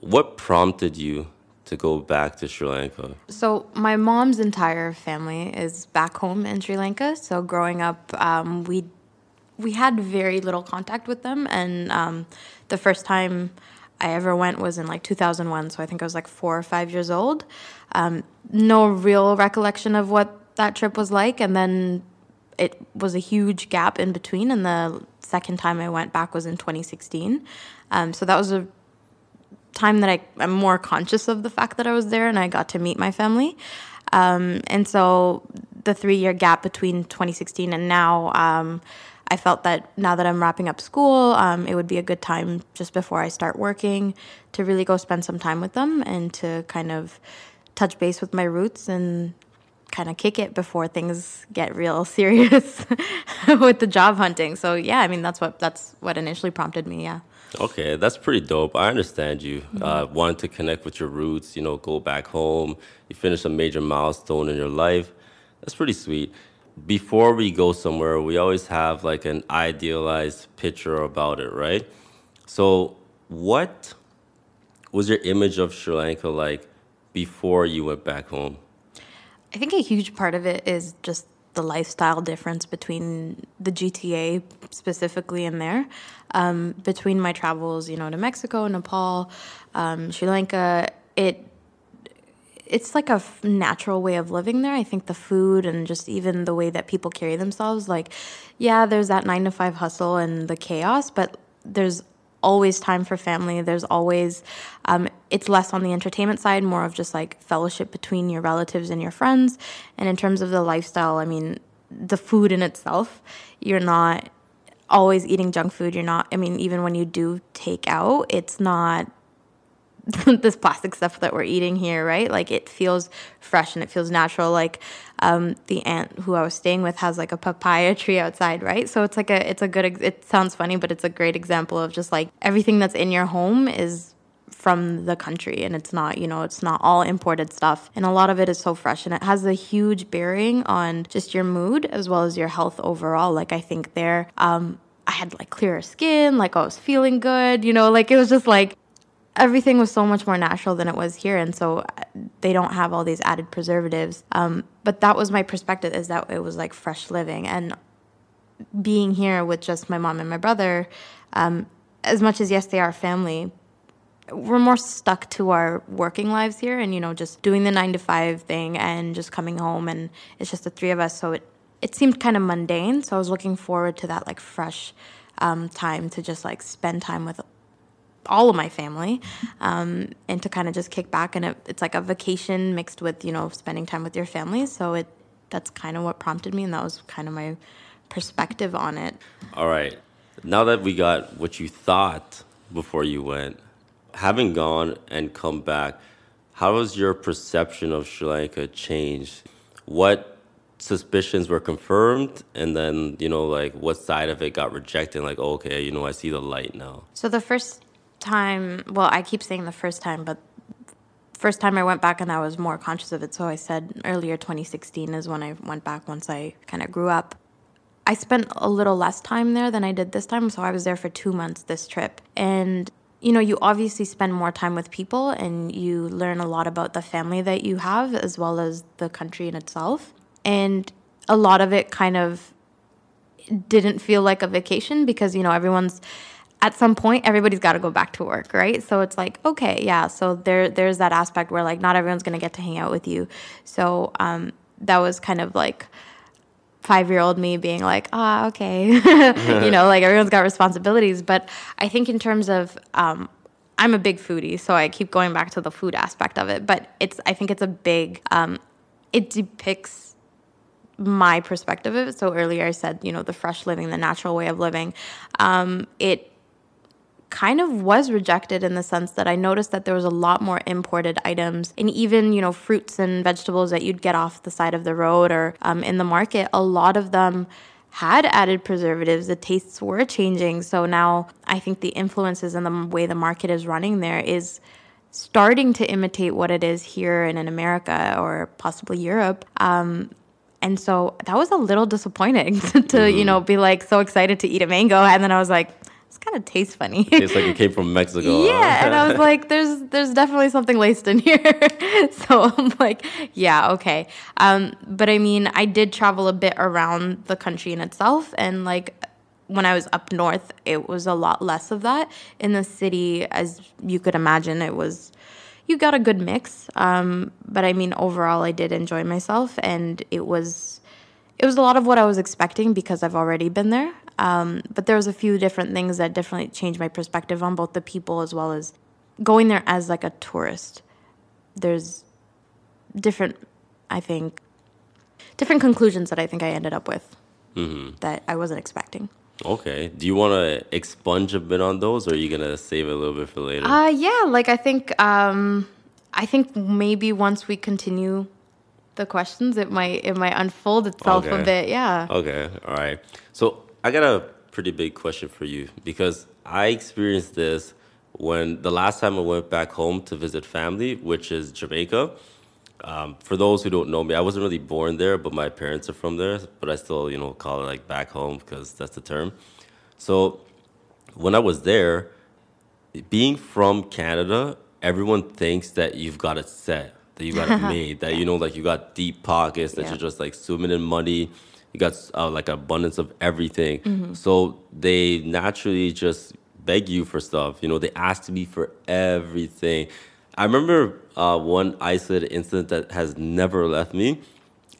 What prompted you to go back to Sri Lanka? So, my mom's entire family is back home in Sri Lanka. So, growing up, um, we we had very little contact with them, and um, the first time I ever went was in like 2001. So, I think I was like four or five years old. Um, no real recollection of what that trip was like, and then it was a huge gap in between. And the second time I went back was in 2016. Um, so that was a time that I, I'm more conscious of the fact that I was there and I got to meet my family. Um, and so the three year gap between 2016 and now, um, I felt that now that I'm wrapping up school, um, it would be a good time just before I start working to really go spend some time with them and to kind of touch base with my roots and kind of kick it before things get real serious with the job hunting. So yeah, I mean that's what that's what initially prompted me. Yeah. Okay, that's pretty dope. I understand you mm-hmm. uh, wanting to connect with your roots. You know, go back home. You finish a major milestone in your life. That's pretty sweet. Before we go somewhere, we always have like an idealized picture about it, right? So, what was your image of Sri Lanka like before you went back home? I think a huge part of it is just the lifestyle difference between the GTA specifically in there. Um, between my travels, you know, to Mexico, Nepal, um, Sri Lanka, it it's like a natural way of living there. I think the food and just even the way that people carry themselves, like, yeah, there's that nine to five hustle and the chaos, but there's always time for family. There's always, um, it's less on the entertainment side, more of just like fellowship between your relatives and your friends. And in terms of the lifestyle, I mean, the food in itself, you're not always eating junk food. You're not, I mean, even when you do take out, it's not this plastic stuff that we're eating here, right? Like it feels fresh and it feels natural. Like um, the aunt who I was staying with has like a papaya tree outside, right? So it's like a it's a good it sounds funny, but it's a great example of just like everything that's in your home is from the country and it's not you know it's not all imported stuff and a lot of it is so fresh and it has a huge bearing on just your mood as well as your health overall like i think there um I had like clearer skin, like I was feeling good, you know, like it was just like everything was so much more natural than it was here and so uh, they don't have all these added preservatives. Um, but that was my perspective is that it was like fresh living. And being here with just my mom and my brother um, as much as yes they are family we're more stuck to our working lives here and you know just doing the nine to five thing and just coming home and it's just the three of us. So it it seemed kind of mundane. So i was looking forward to that like fresh um, time to just like spend time with all of my family um, and to kind of just kick back and it, it's like a vacation mixed with you know spending time with your family so it that's kind of what prompted me and that was kind of my perspective on it. All right. Now that we got what you thought before you went having gone and come back how has your perception of sri lanka changed? What suspicions were confirmed and then you know like what side of it got rejected like okay you know i see the light now? So the first time, well, I keep saying the first time, but first time I went back and I was more conscious of it. So I said earlier 2016 is when I went back once I kind of grew up. I spent a little less time there than I did this time. So I was there for two months this trip. And, you know, you obviously spend more time with people and you learn a lot about the family that you have as well as the country in itself. And a lot of it kind of didn't feel like a vacation because, you know, everyone's at some point everybody's got to go back to work right? So it's like okay yeah so there there's that aspect where like not everyone's going to get to hang out with you. So um, that was kind of like five year old me being like ah okay. You know like everyone's got responsibilities. But i think in terms of um, i'm a big foodie so i keep going back to the food aspect of it. But it's i think it's a big um, it depicts my perspective of it. So earlier i said you know the fresh living the natural way of living. Um, it kind of was rejected in the sense that I noticed that there was a lot more imported items and even, you know, fruits and vegetables that you'd get off the side of the road or um, in the market. A lot of them had added preservatives. The tastes were changing. So now I think the influences and the way the market is running there is starting to imitate what it is here and in America or possibly Europe. Um, and so that was a little disappointing to, mm-hmm. you know, be like so excited to eat a mango. And then I was like, this kind of tastes funny. It's like it came from Mexico. yeah, and I was like, there's there's definitely something laced in here. so I'm like, yeah, okay. Um, but I mean, I did travel a bit around the country in itself, and like when I was up north, it was a lot less of that. In the city, as you could imagine, it was you got a good mix. Um, but I mean, overall, I did enjoy myself, and it was it was a lot of what I was expecting because I've already been there. Um, but there was a few different things that definitely changed my perspective on both the people as well as going there as like a tourist. There's different, I think, different conclusions that I think I ended up with that I wasn't expecting. Okay. Do you want to expunge a bit on those, or are you gonna save it a little bit for later? Uh, yeah, like I think, um, I think maybe once we continue the questions, it might it might unfold itself a bit. Yeah. Okay, all right. So I got a pretty big question for you because I experienced this when the last time I went back home to visit family, which is Jamaica. Um, for those who don't know me, I wasn't really born there, but my parents are from there. But I still, you know, call it like back home because that's the term. So when I was there, being from Canada, everyone thinks that you've got it set, that you got it made, that you know, like you got deep pockets, that Yeah. you're just like swimming in money, you got uh, like abundance of everything. Mm-hmm. So they naturally just beg you for stuff. You know, they ask me for everything. I remember uh, one isolated incident that has never left me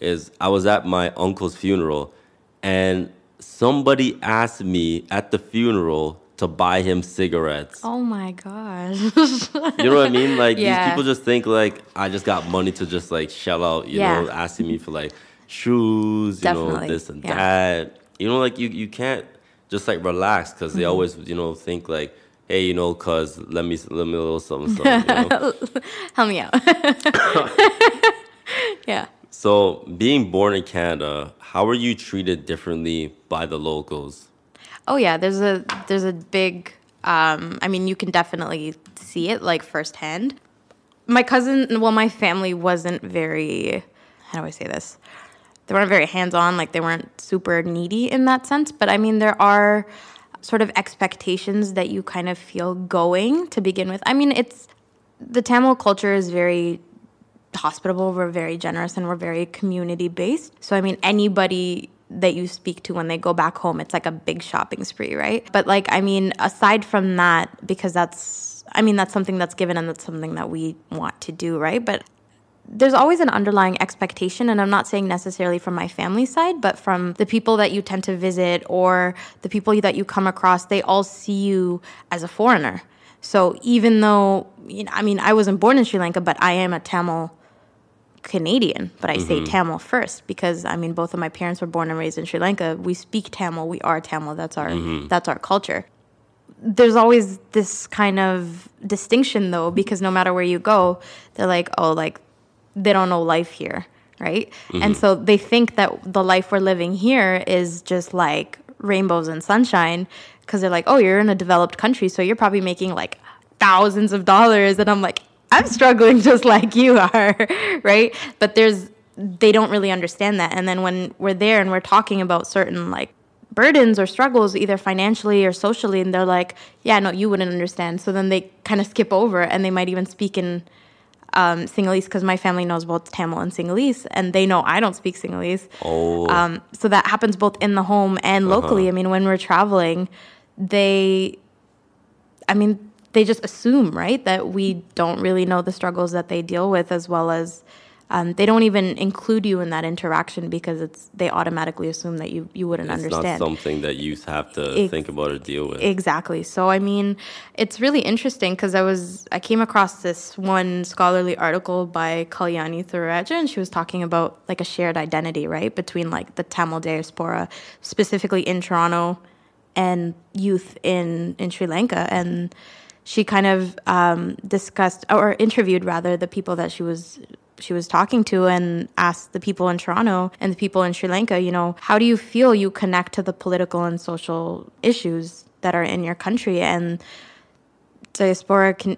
is I was at my uncle's funeral and somebody asked me at the funeral to buy him cigarettes. Oh my gosh. You know what I mean? Like Yeah. these people just think like I just got money to just like shell out, you know, asking me for like shoes, you know, this and yeah. that. You know, like you you can't just like relax because Mm-hmm. they always you know think like, hey, you know, cause let me let me a little something, something. You know? Help me out. yeah. so being born in Canada, how are you treated differently by the locals? Oh yeah, there's a there's a big um I mean you can definitely see it like firsthand. My cousin well my family wasn't very how do I say this? They weren't very hands-on, like they weren't super needy in that sense, but I mean there are sort of expectations that you kind of feel going to begin with. I mean it's the Tamil culture is very hospitable, we're very generous, and we're very community based. So, I mean, anybody that you speak to when they go back home, it's like a big shopping spree, right? But, like, I mean, aside from that, because that's, I mean, that's something that's given and that's something that we want to do, right? But there's always an underlying expectation, and I'm not saying necessarily from my family side, but from the people that you tend to visit or the people that you come across, they all see you as a foreigner. So even though, you know, I mean, I wasn't born in Sri Lanka, but I am a Tamil Canadian, but I say mm-hmm. Tamil first because I mean both of my parents were born and raised in Sri Lanka. We speak Tamil, we are Tamil. That's our mm-hmm. that's our culture. There's always this kind of distinction though because no matter where you go, they're like, "Oh, like they don't know life here." Right? And mm-hmm. so they think that the life we're living here is just like rainbows and sunshine because they're like, "Oh, you're in a developed country, so you're probably making like thousands of dollars." And I'm like, I'm struggling just like you are, right? But there's they don't really understand that. And then when we're there and we're talking about certain like burdens or struggles, either financially or socially, and they're like, "Yeah, no, you wouldn't understand." So then they kind of skip over, and they might even speak in um, Sinhalese because my family knows both Tamil and Sinhalese, and they know I don't speak Sinhalese. Oh, Um, so that happens both in the home and locally. I mean, when we're traveling, they, I mean, they just assume, right, that we don't really know the struggles that they deal with, as well as um, they don't even include you in that interaction because it's they automatically assume that you you wouldn't it's understand. not something that you have to Ex- think about or deal with. Exactly. So I mean, it's really interesting because I was I came across this one scholarly article by Kalyani Thurairajah, and she was talking about like a shared identity, right, between like the Tamil diaspora, specifically in Toronto, and youth in in Sri Lanka, and she kind of um, discussed or interviewed rather the people that she was she was talking to and asked the people in Toronto and the people in Sri Lanka, you know, how do you feel you connect to the political and social issues that are in your country? And diaspora can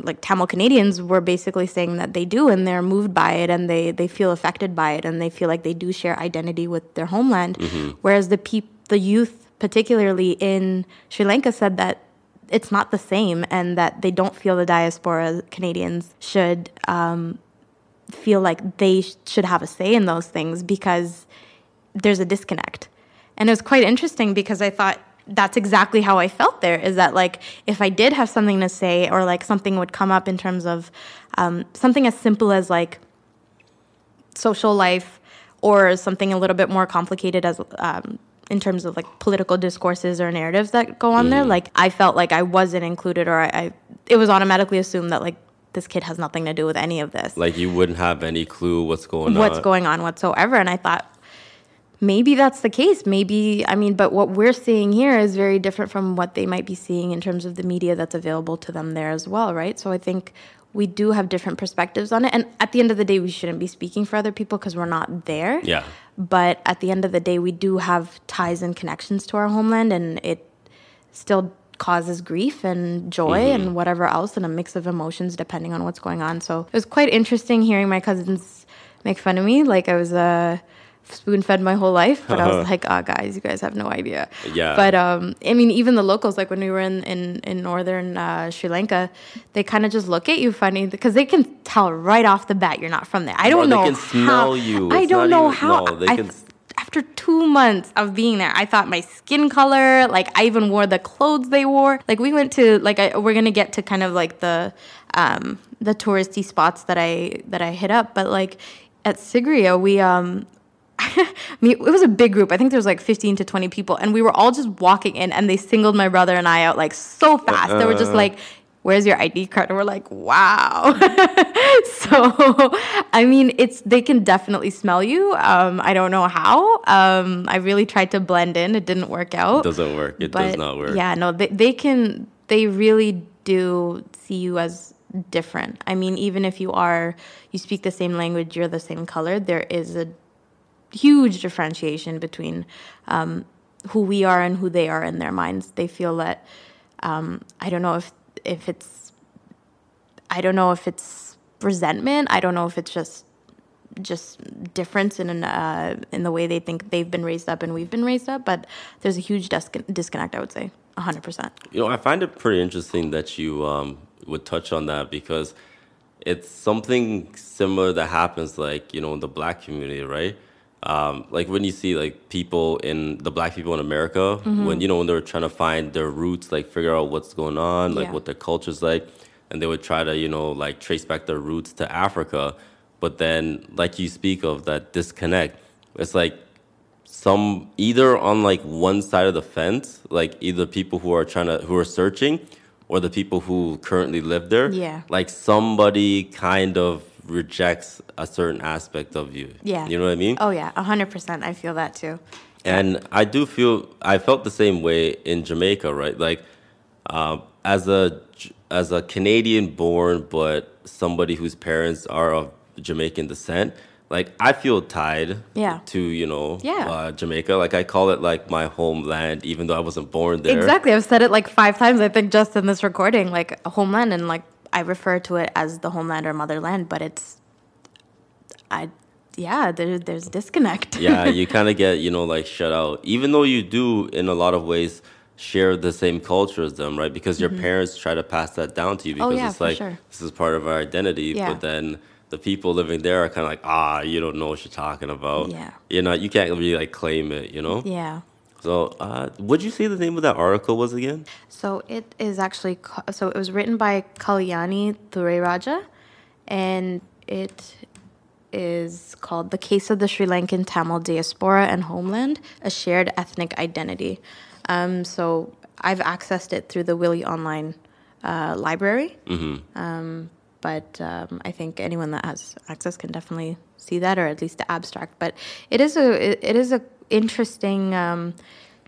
like Tamil Canadians were basically saying that they do and they're moved by it and they they feel affected by it and they feel like they do share identity with their homeland whereas the peop- the youth particularly in Sri Lanka, said that it's not the same and that they don't feel the diaspora Canadians should um, feel like they sh- should have a say in those things because there's a disconnect. And it was quite interesting because I thought that's exactly how I felt there is that like if I did have something to say or like something would come up in terms of um, something as simple as like social life or something a little bit more complicated as um, in terms of like political discourses or narratives that go on there like i felt like i wasn't included or I, I it was automatically assumed that like this kid has nothing to do with any of this. Like you wouldn't have any clue what's going what's on. What's going on whatsoever. And i thought maybe that's the case. Maybe i mean but what we're seeing here is very different from what they might be seeing in terms of the media that's available to them there as well right? So i think we do have different perspectives on it. And at the end of the day we shouldn't be speaking for other people because we're not there. Yeah. but at the end of the day we do have ties and connections to our homeland and it still causes grief and joy and whatever else and a mix of emotions depending on what's going on. So it was quite interesting hearing my cousins make fun of me. Like i was uh, spoon fed my whole life but i was like oh guys you guys have no idea. Yeah. but um i mean even the locals like when we were in in, in northern uh, sri lanka they kind of just look at you funny because they can tell right off the bat you're not from there. I don't they know can how, smell you. i don't know even- how no, they I- can- after two months of being there, I thought my skin color, like I even wore the clothes they wore. Like we went to like I, we're gonna get to kind of like the um, the touristy spots that I that I hit up, but like at Sigiriya, we um. I mean, it was a big group. I think there was like 15 to 20 people, and we were all just walking in, and they singled my brother and I out like so fast. They were just like, "Where's your ID card?" And we're like, "Wow." so, I mean, it's they can definitely smell you. Um, I don't know how. Um, I really tried to blend in. It didn't work out. It doesn't work. It does not work. Yeah, no, they, they can, they really do see you as different. I mean, even if you are, you speak the same language, you're the same color, there is a huge differentiation between um, who we are and who they are in their minds. They feel that, um, I don't know if, if it's, I don't know if it's resentment. I don't know if it's just just difference in an, uh, in the way they think they've been raised up and we've been raised up. But there's a huge dis- disconnect. I would say, hundred percent. You know, I find it pretty interesting that you um, would touch on that because it's something similar that happens, like you know, in the black community, right? Um, like when you see like people in the black people in America, Mm-hmm. when you know when they're trying to find their roots, like figure out what's going on, like Yeah. what their culture's like, and they would try to you know like trace back their roots to Africa, but then like you speak of that disconnect, it's like some either on like one side of the fence, like either people who are trying to who are searching, or the people who currently live there. Yeah. Like somebody kind of rejects a certain aspect of you. Yeah. You know what I mean? Oh yeah, hundred percent. I feel that too. And I do feel I felt the same way in Jamaica, right? Like um, as a as a Canadian born, but somebody whose parents are of Jamaican descent. Like I feel tied Yeah. to you know Yeah. uh, Jamaica. Like I call it like my homeland, even though I wasn't born there. Exactly. I've said it like five times. I think just in this recording, like homeland, and like I refer to it as the homeland or motherland, but it's, I, yeah, there, there's disconnect. yeah, you kind of get you know like shut out, even though you do in a lot of ways share the same culture as them, right? Because your parents try to pass that down to you because Mm-hmm. Oh, yeah, it's like sure. this is part of our identity. Yeah. But then the people living there are kind of like, ah, you don't know what you're talking about. Yeah. you know, you can't really like claim it, you know. yeah. So, uh, what'd you say the name of that article was again? So it is actually so it was written by Kalyani Thurairajah, and it is called "The Case of the Sri Lankan Tamil Diaspora and Homeland: A Shared Ethnic Identity." Um, so I've accessed it through the Wiley Online uh, library, um, but um, I think anyone that has access can definitely see that, or at least the abstract. But it is a it, it is a interesting um,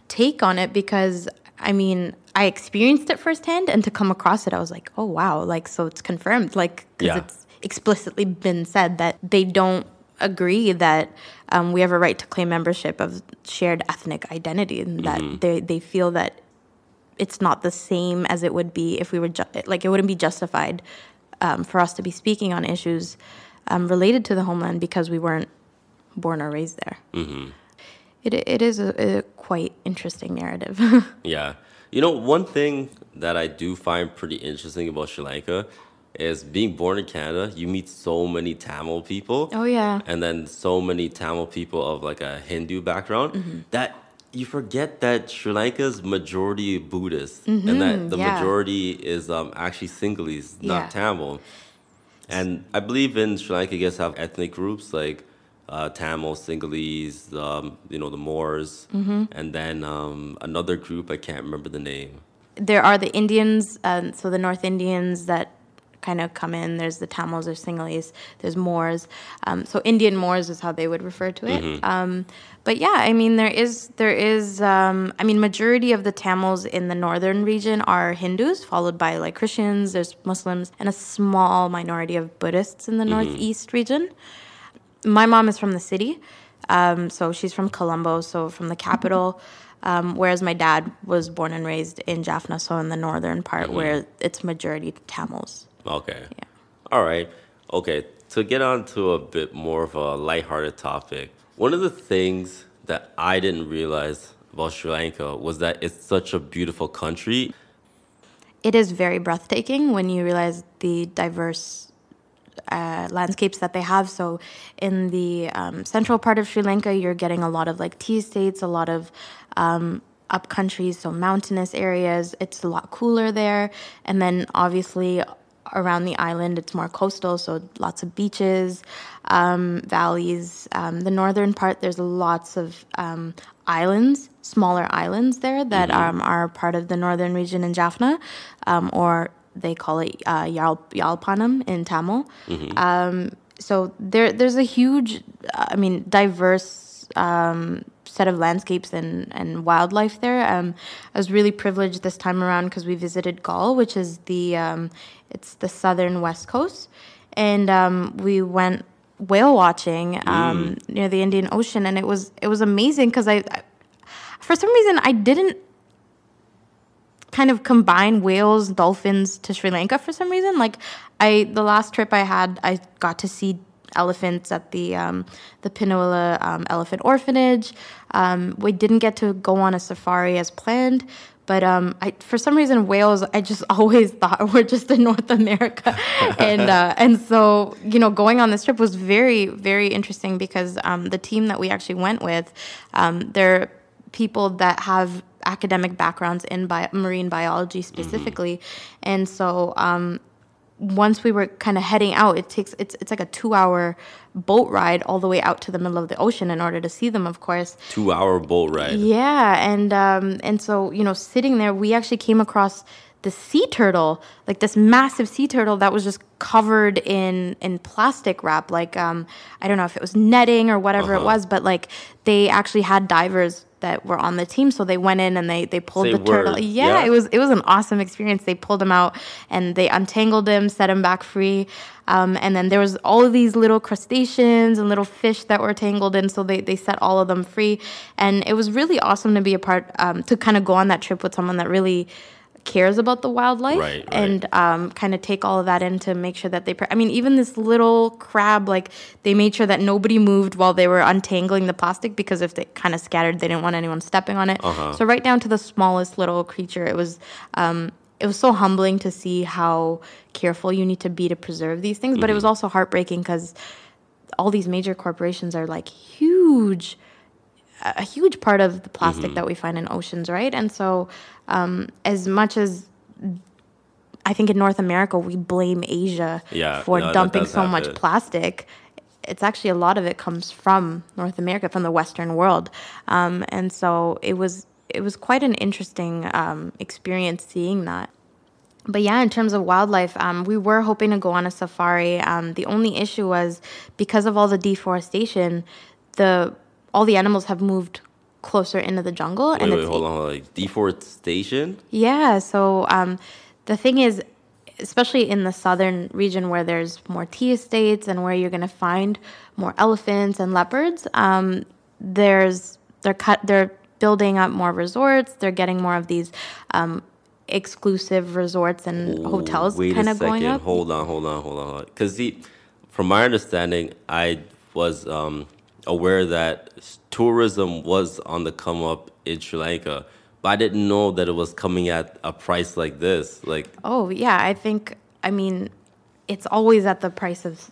take on it because I mean I experienced it firsthand, and to come across it, I was like, oh wow, like so it's confirmed, like because Yeah. it's explicitly been said that they don't agree that um, we have a right to claim membership of shared ethnic identity, and that they they feel that it's not the same as it would be if we were ju- like it wouldn't be justified um, for us to be speaking on issues um, related to the homeland because we weren't born or raised there. It it is a, a quite interesting narrative. Yeah. You know, one thing that I do find pretty interesting about Sri Lanka is being born in Canada, you meet so many Tamil people. Oh, yeah. And then so many Tamil people of like a Hindu background Mm-hmm. that you forget that Sri Lanka's majority Buddhist and that the Mm-hmm. yeah. majority is um, actually Sinhalese, not Yeah. Tamil. And I believe in Sri Lanka, you guys have ethnic groups like uh, Tamil, Sinhalese, um, you know, the Moors, Mm-hmm. and then um, another group, I can't remember the name. there are the Indians, um, so the North Indians that kind of come in. There's the Tamils or Sinhalese. There's Moors. Um, so Indian Moors is how they would refer to it. Um, but yeah, I mean there is there is um, I mean majority of the Tamils in the northern region are Hindus, followed by like Christians. There's Muslims and a small minority of Buddhists in the northeast region. My mom is from the city, um, so she's from Colombo, so from the capital. Um, whereas my dad was born and raised in Jaffna, so in the northern part where it's majority Tamils. Okay. Yeah. All right. Okay. To get on to a bit more of a lighthearted topic, one of the things that I didn't realize about Sri Lanka was that it's such a beautiful country. It is very breathtaking when you realize the diverse uh, landscapes that they have. So, in the um, central part of Sri Lanka, you're getting a lot of like tea estates, a lot of um, up countries, so mountainous areas. It's a lot cooler there. And then, obviously, around the island, it's more coastal, so lots of beaches, um, valleys. Um, the northern part, there's lots of um, islands, smaller islands there that um, are part of the northern region in Jaffna, um, or they call it uh, Yal- Yalpanam in Tamil. Um, so there, there's a huge, I mean, diverse um, set of landscapes and, and wildlife there. Um, I was really privileged this time around because we visited Galle, which is the um, it's the southern west coast, and um, we went whale watching um, near the Indian Ocean, and it was it was amazing because I, I, for some reason, I didn't kind of combine whales, dolphins to Sri Lanka for some reason. Like I, the last trip I had, I got to see elephants at the um, the Pinnawala um, Elephant Orphanage. Um, we didn't get to go on a safari as planned. But um, I, for some reason, whales I just always thought were just in North America, and uh, and so you know, going on this trip was very very interesting because um, the team that we actually went with, um, they're people that have academic backgrounds in bio- marine biology specifically, and so um, once we were kind of heading out, it takes it's it's like a two hour boat ride all the way out to the middle of the ocean in order to see them, of course. Two hour boat ride. Yeah, and um, and so you know, sitting there, we actually came across the sea turtle, like this massive sea turtle that was just covered in in plastic wrap, like um, I don't know if it was netting or whatever it Uh-huh. was, but like they actually had divers that were on the team, so they went in and they they pulled Say the turtle. Yeah, Yeah. it was it was an awesome experience. They pulled him out and they untangled him, set him back free. Um, and then there was all of these little crustaceans and little fish that were tangled in, so they, they set all of them free. And it was really awesome to be a part, um, to kind of go on that trip with someone that really cares about the wildlife Right, right. and um, kind of take all of that in to make sure that they. Pre- I mean, even this little crab, like they made sure that nobody moved while they were untangling the plastic because if they kind of scattered, they didn't want anyone stepping on it. Uh-huh. So right down to the smallest little creature, it was. Um, it was so humbling to see how careful you need to be to preserve these things, but it was also heartbreaking because all these major corporations are like huge a huge part of the plastic that we find in oceans, right? And so, um, as much as I think in North America we blame Asia Yeah, for no, dumping so much plastic, it's actually a lot of it comes from North America, from the Western world, um, and so it was it was quite an interesting um, experience seeing that. But yeah, in terms of wildlife, um, we were hoping to go on a safari. Um, the only issue was because of all the deforestation, the all the animals have moved closer into the jungle, Wait, and wait, it's hold on, hold on. Like deforestation? yeah. So um, the thing is, especially in the southern region where there's more tea estates and where you're going to find more elephants and leopards, um, there's they're cut they're building up more resorts. They're getting more of these um, exclusive resorts and hotels kind of going up. Hold on, hold on, hold on. Hold on. Because from my understanding, I was um, aware that tourism was on the come up in Sri Lanka, but I didn't know that it was coming at a price like this. Like, Oh, yeah. I think, I mean, it's always at the price of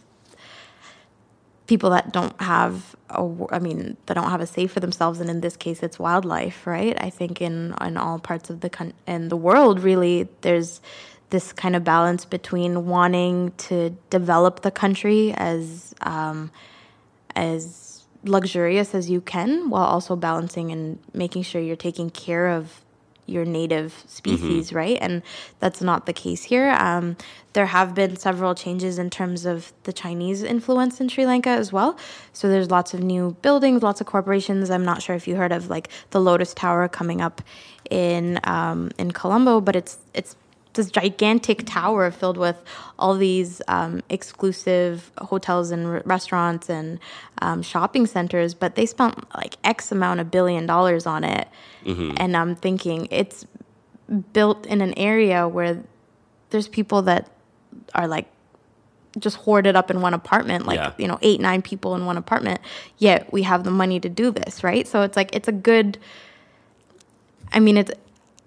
people that don't have a, I mean, that don't have a say for themselves. And in this case, it's wildlife, right? I think in, in all parts of the coun- in the world, really, there's this kind of balance between wanting to develop the country as, um, as luxurious as you can while also balancing and making sure you're taking care of your native species, right? And that's not the case here. Um, there have been several changes in terms of the Chinese influence in Sri Lanka as well. So there's lots of new buildings, lots of corporations. I'm not sure if you heard of like the Lotus Tower coming up in um, in Colombo, but it's it's this gigantic tower filled with all these um, exclusive hotels and r- restaurants and um, shopping centers, but they spent like X amount of billion dollars on it. And I'm thinking it's built in an area where there's people that are like just hoarded up in one apartment, like, Yeah. you know, eight, nine people in one apartment, yet we have the money to do this, right? So it's like, it's a good, I mean, it's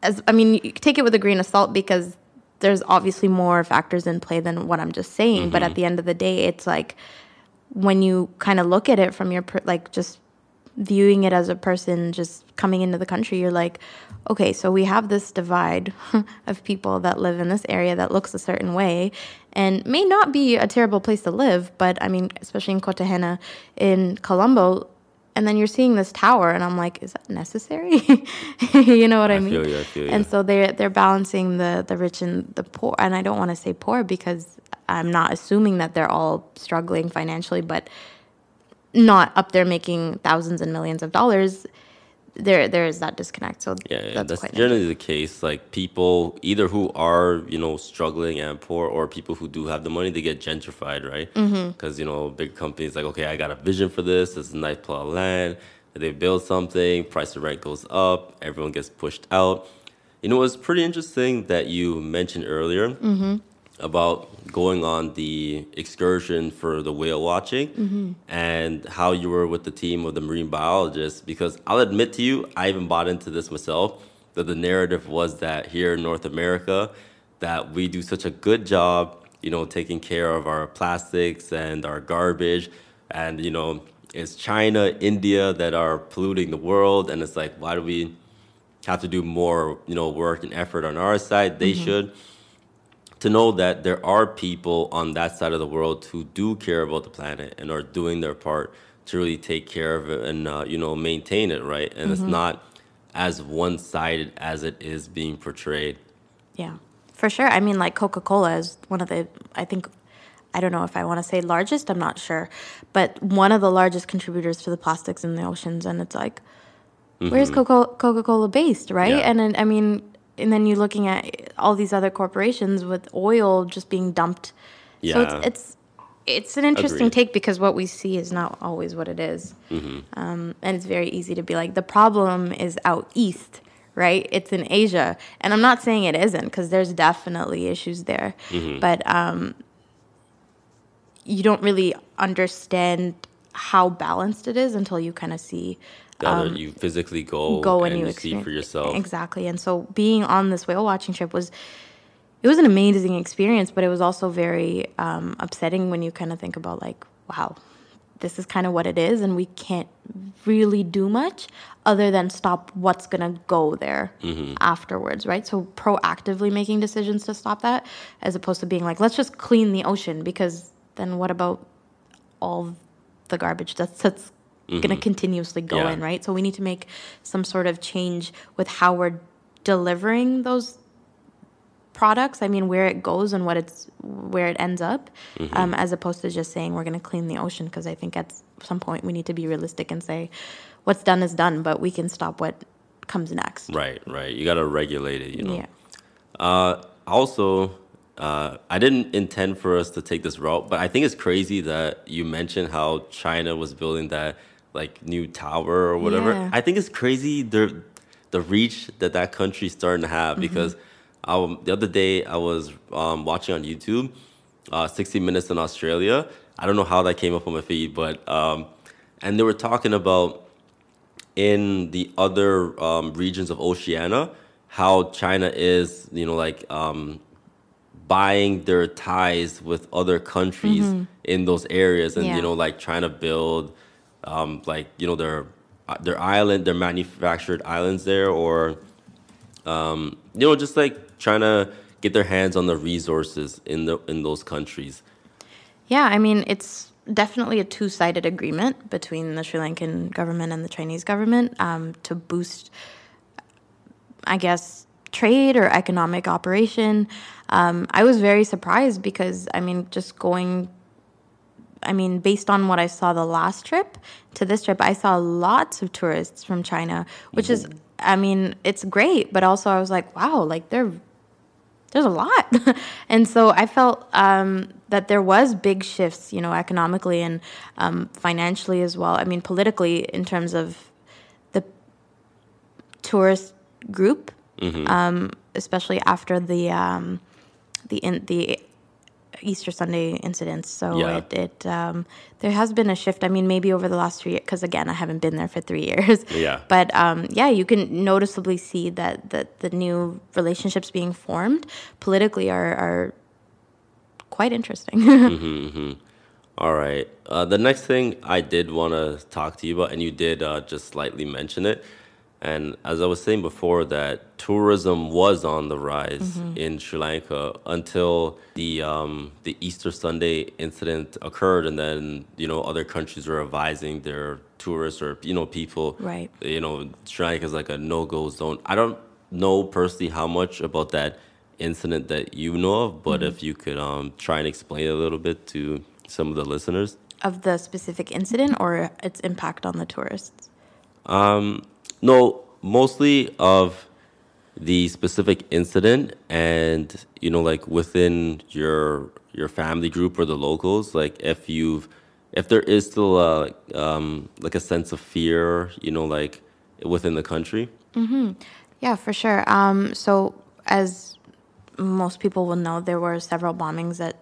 as I mean, you take it with a grain of salt because there's obviously more factors in play than what I'm just saying. But at mm-hmm. the end of the day, it's like when you kind of look at it from your per, like just viewing it as a person just coming into the country, you're like, okay, so we have this divide of people that live in this area that looks a certain way and may not be a terrible place to live, but I mean, especially in Kotahena in Colombo, and then you're seeing this tower and I'm like, is that necessary? you know what I, I mean? you, I. And so they're they're balancing the the rich and the poor, and I don't want to say poor because I'm not assuming that they're all struggling financially, but not up there making thousands and millions of dollars. There there is that disconnect. So Yeah, yeah, that's, that's, quite generally the case. Like people either who are you know struggling and poor, or people who do have the money, they get gentrified, right? Mm-hmm. Because you know big companies like, okay, I got a vision for this. This is a nice plot of land. They build something, price of rent goes up, everyone gets pushed out. You know, it's pretty interesting that you mentioned earlier mm-hmm. About going on the excursion for the whale watching mm-hmm. and how you were with the team of the marine biologists. Because I'll admit to you, I even bought into this myself. That the narrative was that here in North America, that we do such a good job, you know, taking care of our plastics and our garbage, and you know, it's China, India that are polluting the world, and it's like, why do we have to do more, you know, work and effort on our side? They mm-hmm. should to know that there are people on that side of the world who do care about the planet and are doing their part to really take care of it and uh, you know maintain it right and it's not as one-sided as it is being portrayed Yeah, for sure. I mean, like Coca Cola is one of the, I think, I don't know if I want to say largest, I'm not sure, but one of the largest contributors to the plastics in the oceans. And it's like, where's Coca Cola based, right? Mm-hmm. Yeah. And then, I mean, and then you're looking at all these other corporations with oil just being dumped. So Yeah. it's, it's, it's an interesting Agreed. take because what we see is not always what it is. Mm-hmm. Um, and it's very easy to be like, the problem is out east, right? It's in Asia. And I'm not saying it isn't because there's definitely issues there. Mm-hmm. But um, you don't really understand how balanced it is until you kind of see that you physically go, Um, go and and you, you experience see for yourself exactly and so being on this whale watching trip was it was an amazing experience but it was also very um, upsetting when you kind of think about like wow this is kind of what it is and we can't really do much other than stop what's going to go there Mm-hmm. afterwards right so proactively making decisions to stop that as opposed to being like let's just clean the ocean because then what about all the garbage that's that's going to continuously go Yeah. in, right? So we need to make some sort of change with how we're delivering those products. I mean, where it goes and what it's where it ends up, um, as opposed to just saying we're going to clean the ocean. Because I think at some point we need to be realistic and say what's done is done, but we can stop what comes next. right right you got to regulate it you know Yeah. Uh, also, uh, I didn't intend for us to take this route, but I think it's crazy that you mentioned how China was building that like new tower or whatever. Yeah. I think it's crazy the the reach that that country's starting to have because um, the other day I was um, watching on YouTube, uh, 60 Minutes in Australia. I don't know how that came up on my feed, but um, and they were talking about in the other um, regions of Oceania how China is, you know, like um, buying their ties with other countries Mm-hmm. in those areas, and Yeah. you know, like trying to build, um, like you know, their their island, their manufactured islands there, or um, you know, just like trying to get their hands on the resources in the in those countries. Yeah, I mean, it's definitely a two sided agreement between the Sri Lankan government and the Chinese government um, to boost, I guess, trade or economic operation. Um, I was very surprised because, I mean, just going. I mean, based on what I saw the last trip to this trip, I saw lots of tourists from China, which is, I mean, it's great, but also I was like, wow, like they're there's a lot. and so I felt um, that there was big shifts, you know, economically and um, financially as well. I mean, politically in terms of the tourist group, um, especially after the um, the in, the Easter Sunday incidents. So Yeah. it, it um, there has been a shift. I mean, maybe over the last three years, because again, I haven't been there for three years. Yeah. But um, yeah, you can noticeably see that that the new relationships being formed politically are are quite interesting. All right. Uh, the next thing I did want to talk to you about, and you did uh, just slightly mention it, and as I was saying before, that tourism was on the rise in Sri Lanka until the um, the Easter Sunday incident occurred, and then you know other countries were advising their tourists or you know people, Right. You know, Sri Lanka is like a no go zone. I don't know personally how much about that incident that you know of, but if you could um, try and explain a little bit to some of the listeners. of the specific incident or its impact on the tourists. No, mostly of the specific incident and you know like within your your family group or the locals like if you've if there is still a um like a sense of fear you know like within the country Yeah, for sure. Um, so, as most people will know, there were several bombings that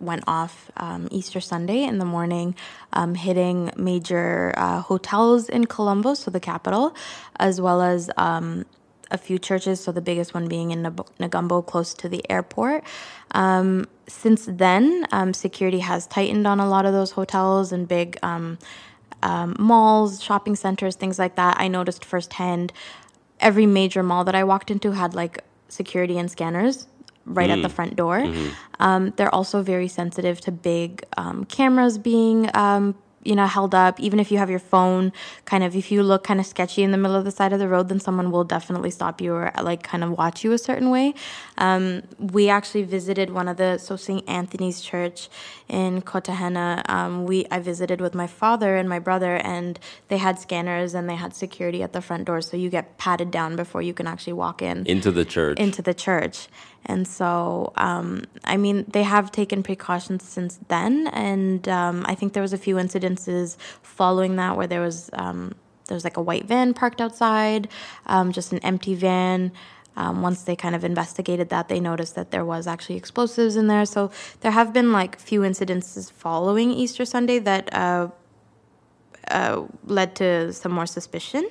went off um, Easter Sunday in the morning, um, hitting major uh, hotels in Colombo, so the capital, as well as um, a few churches. So, the biggest one being in Negombo, close to the airport. Um, since then, um, security has tightened on a lot of those hotels and big um, malls, shopping centers, things like that. I noticed firsthand every major mall that I walked into had like security and scanners right at the front door. Um, they're also very sensitive to big um, cameras being. Um, you know, held up. Even if you have your phone, kind of, if you look kind of sketchy in the middle of the side of the road, then someone will definitely stop you or like kind of watch you a certain way. Um, we actually visited one of the so St. Anthony's Church in Kotahena. Um, we I visited with my father and my brother, and they had scanners and they had security at the front door, so you get patted down before you can actually walk in into the church into the church. And so, um, I mean, they have taken precautions since then, and um, I think there was a few incidences following that where there was um, there was like a white van parked outside, um, just an empty van. Um, once they kind of investigated that, they noticed that there was actually explosives in there. So there have been like few incidences following Easter Sunday that uh, uh, led to some more suspicion.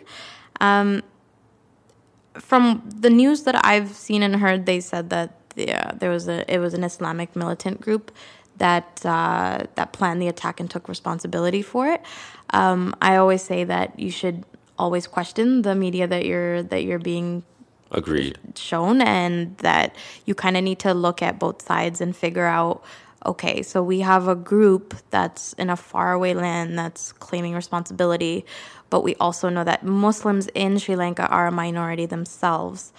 Um, from the news that I've seen and heard, they said that yeah, there was a it was an Islamic militant group that uh, that planned the attack and took responsibility for it. Um, I always say that you should always question the media that you're that you're being agreed shown and that you kind of need to look at both sides and figure out okay so we have a group that's in a faraway land that's claiming responsibility but we also know that muslims in sri lanka are a minority themselves.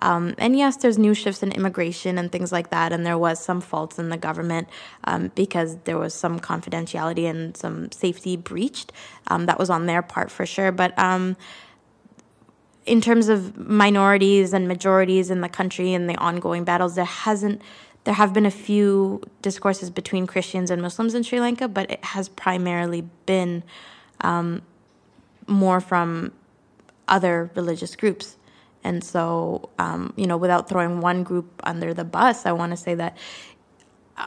Um, and yes there's new shifts in immigration and things like that and there was some faults in the government um, because there was some confidentiality and some safety breached um, that was on their part for sure. But um, in terms of minorities and majorities in the country and the ongoing battles, there hasn't there have been a few discourses between Christians and Muslims in Sri Lanka, but it has primarily been um, more from other religious groups. And so, um, you know, without throwing one group under the bus, I want to say that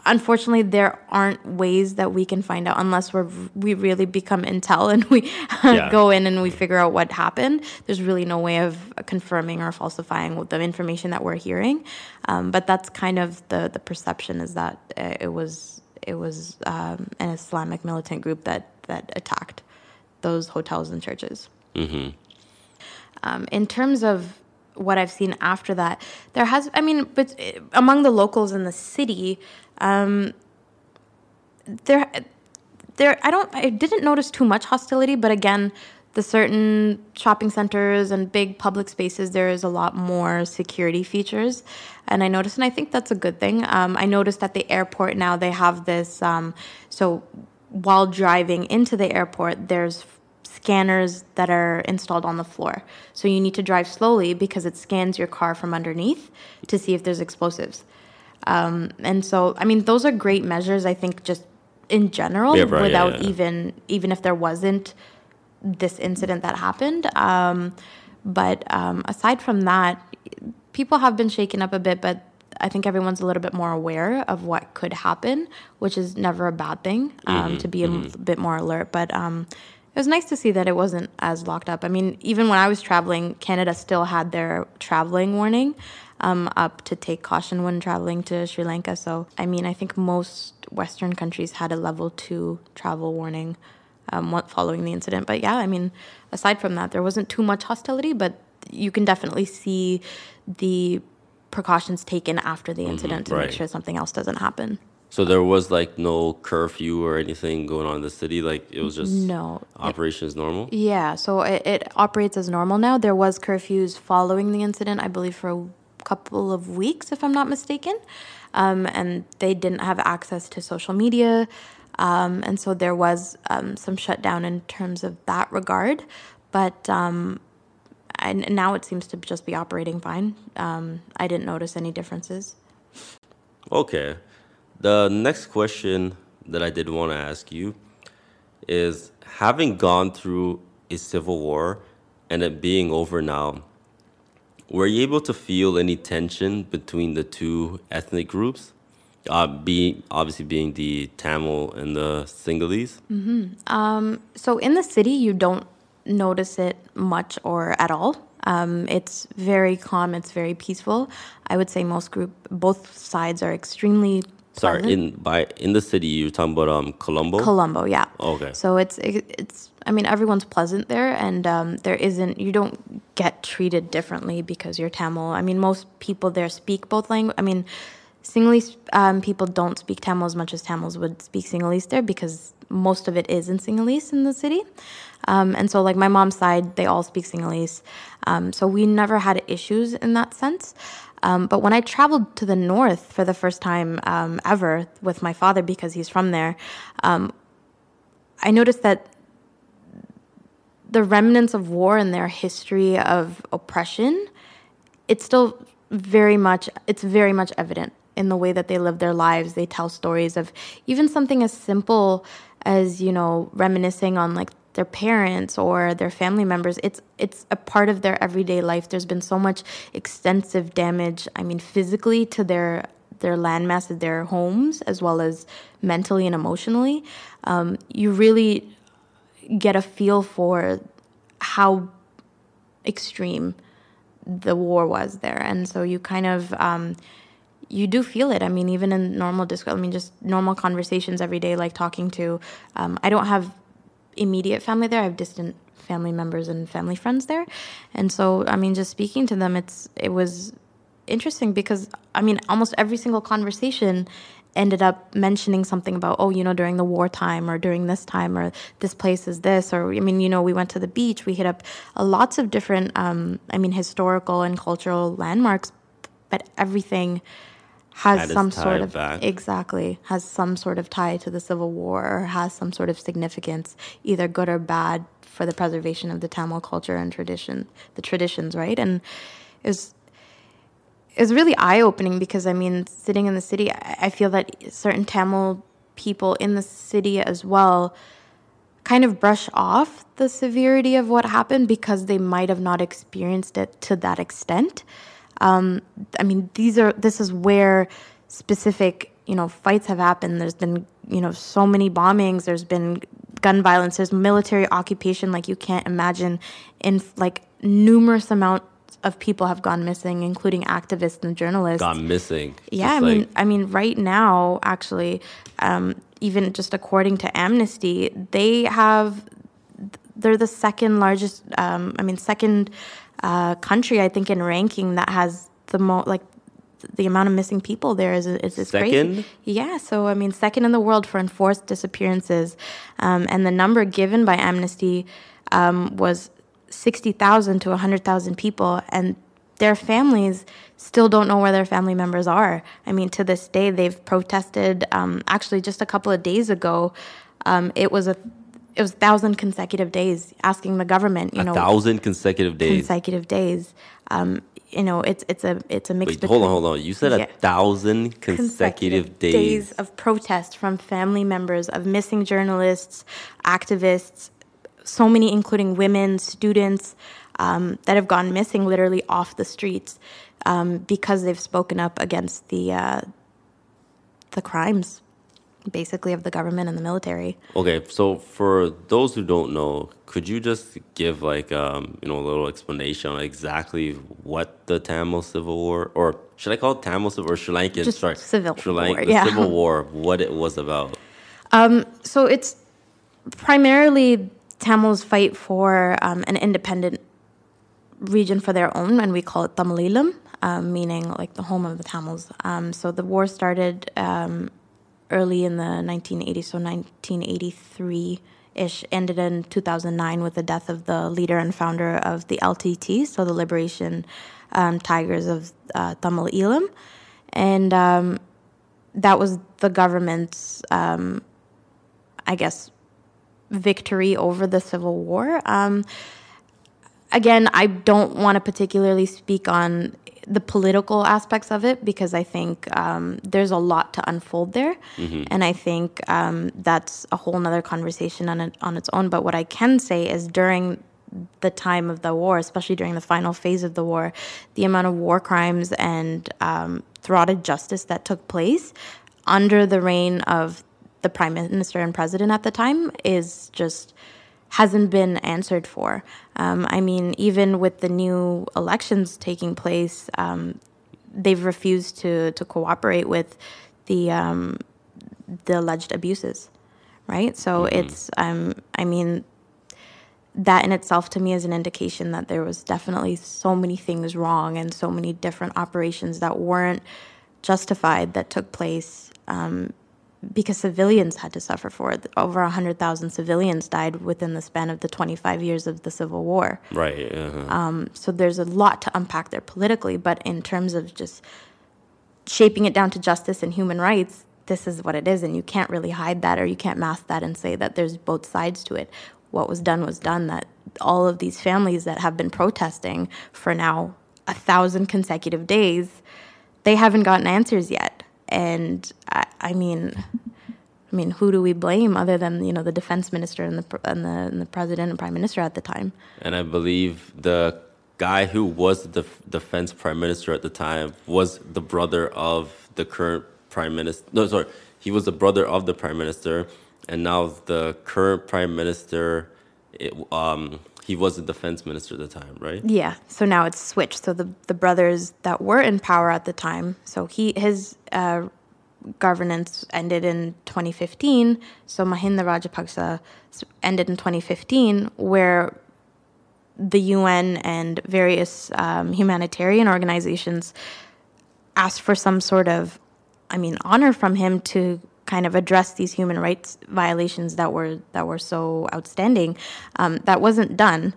unfortunately there aren't ways that we can find out unless we're we really become intel and we Yeah. go in and we figure out what happened there's really no way of confirming or falsifying the information that we're hearing um, but that's kind of the the perception is that uh, it was it was um, an islamic militant group that that attacked those hotels and churches um, in terms of what I've seen after that, there has, I mean, but uh, among the locals in the city, um, there, there, I don't, I didn't notice too much hostility, but again, the certain shopping centers and big public spaces, there is a lot more security features. And I noticed, and I think that's a good thing. Um, I noticed at the airport now they have this, um, so while driving into the airport, there's scanners that are installed on the floor. So you need to drive slowly because it scans your car from underneath to see if there's explosives. Um, and so, I mean, those are great measures. I think just in general, Yeah, right, without yeah. even even if there wasn't this incident that happened. Um, but um, aside from that, people have been shaken up a bit, but I think everyone's a little bit more aware of what could happen, which is never a bad thing um, to be a l- bit more alert. But um, it was nice to see that it wasn't as locked up. I mean, even when I was traveling, Canada still had their traveling warning um, up to take caution when traveling to Sri Lanka. So, I mean, I think most Western countries had a level two travel warning um, following the incident. But yeah, I mean, aside from that, there wasn't too much hostility, but you can definitely see the precautions taken after the incident to right. make sure something else doesn't happen. So there was like no curfew or anything going on in the city. Like it was just No. operations normal. Yeah, so it, it operates as normal now. There was curfews following the incident, I believe, for a couple of weeks, if I'm not mistaken, um, and they didn't have access to social media, um, and so there was um, some shutdown in terms of that regard. But um, and now it seems to just be operating fine. Um, I didn't notice any differences. Okay. The next question that I did want to ask you is having gone through a civil war and it being over now, were you able to feel any tension between the two ethnic groups? Uh, obviously being the Tamil and the Sinhalese. So in the city, you don't notice it much or at all. Um, it's very calm. It's very peaceful. I would say most group, both sides are extremely. Sorry, in by in the city you're talking about um Colombo. Colombo, yeah. Okay. So it's it, it's. I mean, everyone's pleasant there, and um, there isn't. You don't get treated differently because you're Tamil. I mean, most people there speak both language. I mean, Sinhalese um, people don't speak Tamil as much as Tamils would speak Sinhalese there because most of it is in Sinhalese in the city. Um, and so, like my mom's side, they all speak Sinhalese. Um, so we never had issues in that sense. Um, but when I traveled to the north for the first time um, ever with my father because he's from there, um, I noticed that the remnants of war and their history of oppression, it's still very much it's very much evident in the way that they live their lives. They tell stories of even something as simple as, you know, reminiscing on like their parents or their family members. It's it's a part of their everyday life. There's been so much extensive damage, I mean physically to their their landmass, their homes, as well as mentally and emotionally. Um, you really get a feel for how extreme the war was there and so you kind of um, you do feel it i mean even in normal disc i mean just normal conversations every day like talking to um, i don't have immediate family there. I have distant family members and family friends there. And so i mean just speaking to them it's it was interesting because I mean almost every single conversation ended up mentioning something about oh you know during the wartime or during this time or this place is this or I mean you know we went to the beach. We hit up uh, lots of different um, I mean historical and cultural landmarks but everything has some sort of back. exactly has some sort of tie to the civil war or has some sort of significance either good or bad for the preservation of the Tamil culture and tradition the traditions right and it was is really eye opening because I mean, sitting in the city, I feel that certain Tamil people in the city as well kind of brush off the severity of what happened because they might have not experienced it to that extent. Um, I mean, these are this is where specific you know, fights have happened. There's been, you know, so many bombings. There's been gun violence. There's military occupation like you can't imagine. In like numerous amounts of people have gone missing, including activists and journalists. Gone missing. Yeah, I mean, like- I mean, right now, actually, um, even just according to Amnesty, they have they're the second largest. Um, I mean, second uh, country I think in ranking that has the most like the amount of missing people there is is, is crazy. Second? Yeah, so I mean, second in the world for enforced disappearances, um, and the number given by Amnesty um, was sixty thousand to hundred thousand people, and their families still don't know where their family members are. I mean, to this day, they've protested. Um, actually, just a couple of days ago, um, it was a it was thousand consecutive days asking the government, you a know, thousand consecutive days. consecutive days. Um, you know, it's it's a it's a mix. Wait, hold on, hold on. You said Yeah. a thousand consecutive, days. of protest from family members of missing journalists, activists, so many, including women, students, um, that have gone missing literally off the streets um, because they've spoken up against the uh, the crimes, basically of the government and the military. Okay, so for those who don't know, could you just give like um, you know a little explanation on exactly what the Tamil Civil War, or should I call it Tamil Civil or Sri Lankan? Just sorry, Civil Sri War, Lankan, yeah. the Civil War, what it was about. Um, So it's primarily Tamils fight for um, an independent region for their own, and we call it Tamil Eelam, um, meaning like the home of the Tamils. Um, so the war started um, early in the 1980s, so 1983 ish, ended in 2009 with the death of the leader and founder of the LTT, so the Liberation um, Tigers of uh, Tamil Eelam. And um, that was the government's, um, I guess, victory over the Civil War. Again, I don't want to particularly speak on the political aspects of it because I think um, there's a lot to unfold there, and I think um, that's a whole nother conversation on it, on its own. But what I can say is during the time of the war, especially during the final phase of the war, the amount of war crimes and um, thwarted justice that took place under the reign of the prime minister and president at the time is just hasn't been answered for. Um, I mean, even with the new elections taking place, um, they've refused to to cooperate with the um, the alleged abuses, right? So it's um, I mean, that in itself to me is an indication that there was definitely so many things wrong and so many different operations that weren't justified that took place um, because civilians had to suffer for it. Over 100,000 civilians died within the span of the 25 years of the Civil War. Right. Uh-huh. Um, so there's a lot to unpack there politically, but in terms of just shaping it down to justice and human rights, this is what it is, and you can't really hide that or you can't mask that and say that there's both sides to it. What was done was done. That all of these families that have been protesting for now a thousand consecutive days, they haven't gotten answers yet. And I, I mean, I mean, who do we blame other than you know the defense minister and the and the, and the president and prime minister at the time? And I believe the guy who was the def- defense prime minister at the time was the brother of the current prime minister. No, sorry, he was the brother of the prime minister, and now the current prime minister, it, um, he was the defense minister at the time, right? Yeah. So now it's switched. So the the brothers that were in power at the time. So he his uh, governance ended in 2015. So Mahinda Rajapaksa ended in 2015, where the UN and various um, humanitarian organizations asked for some sort of, I mean, honor from him to kind of address these human rights violations that were that were so outstanding. Um, that wasn't done,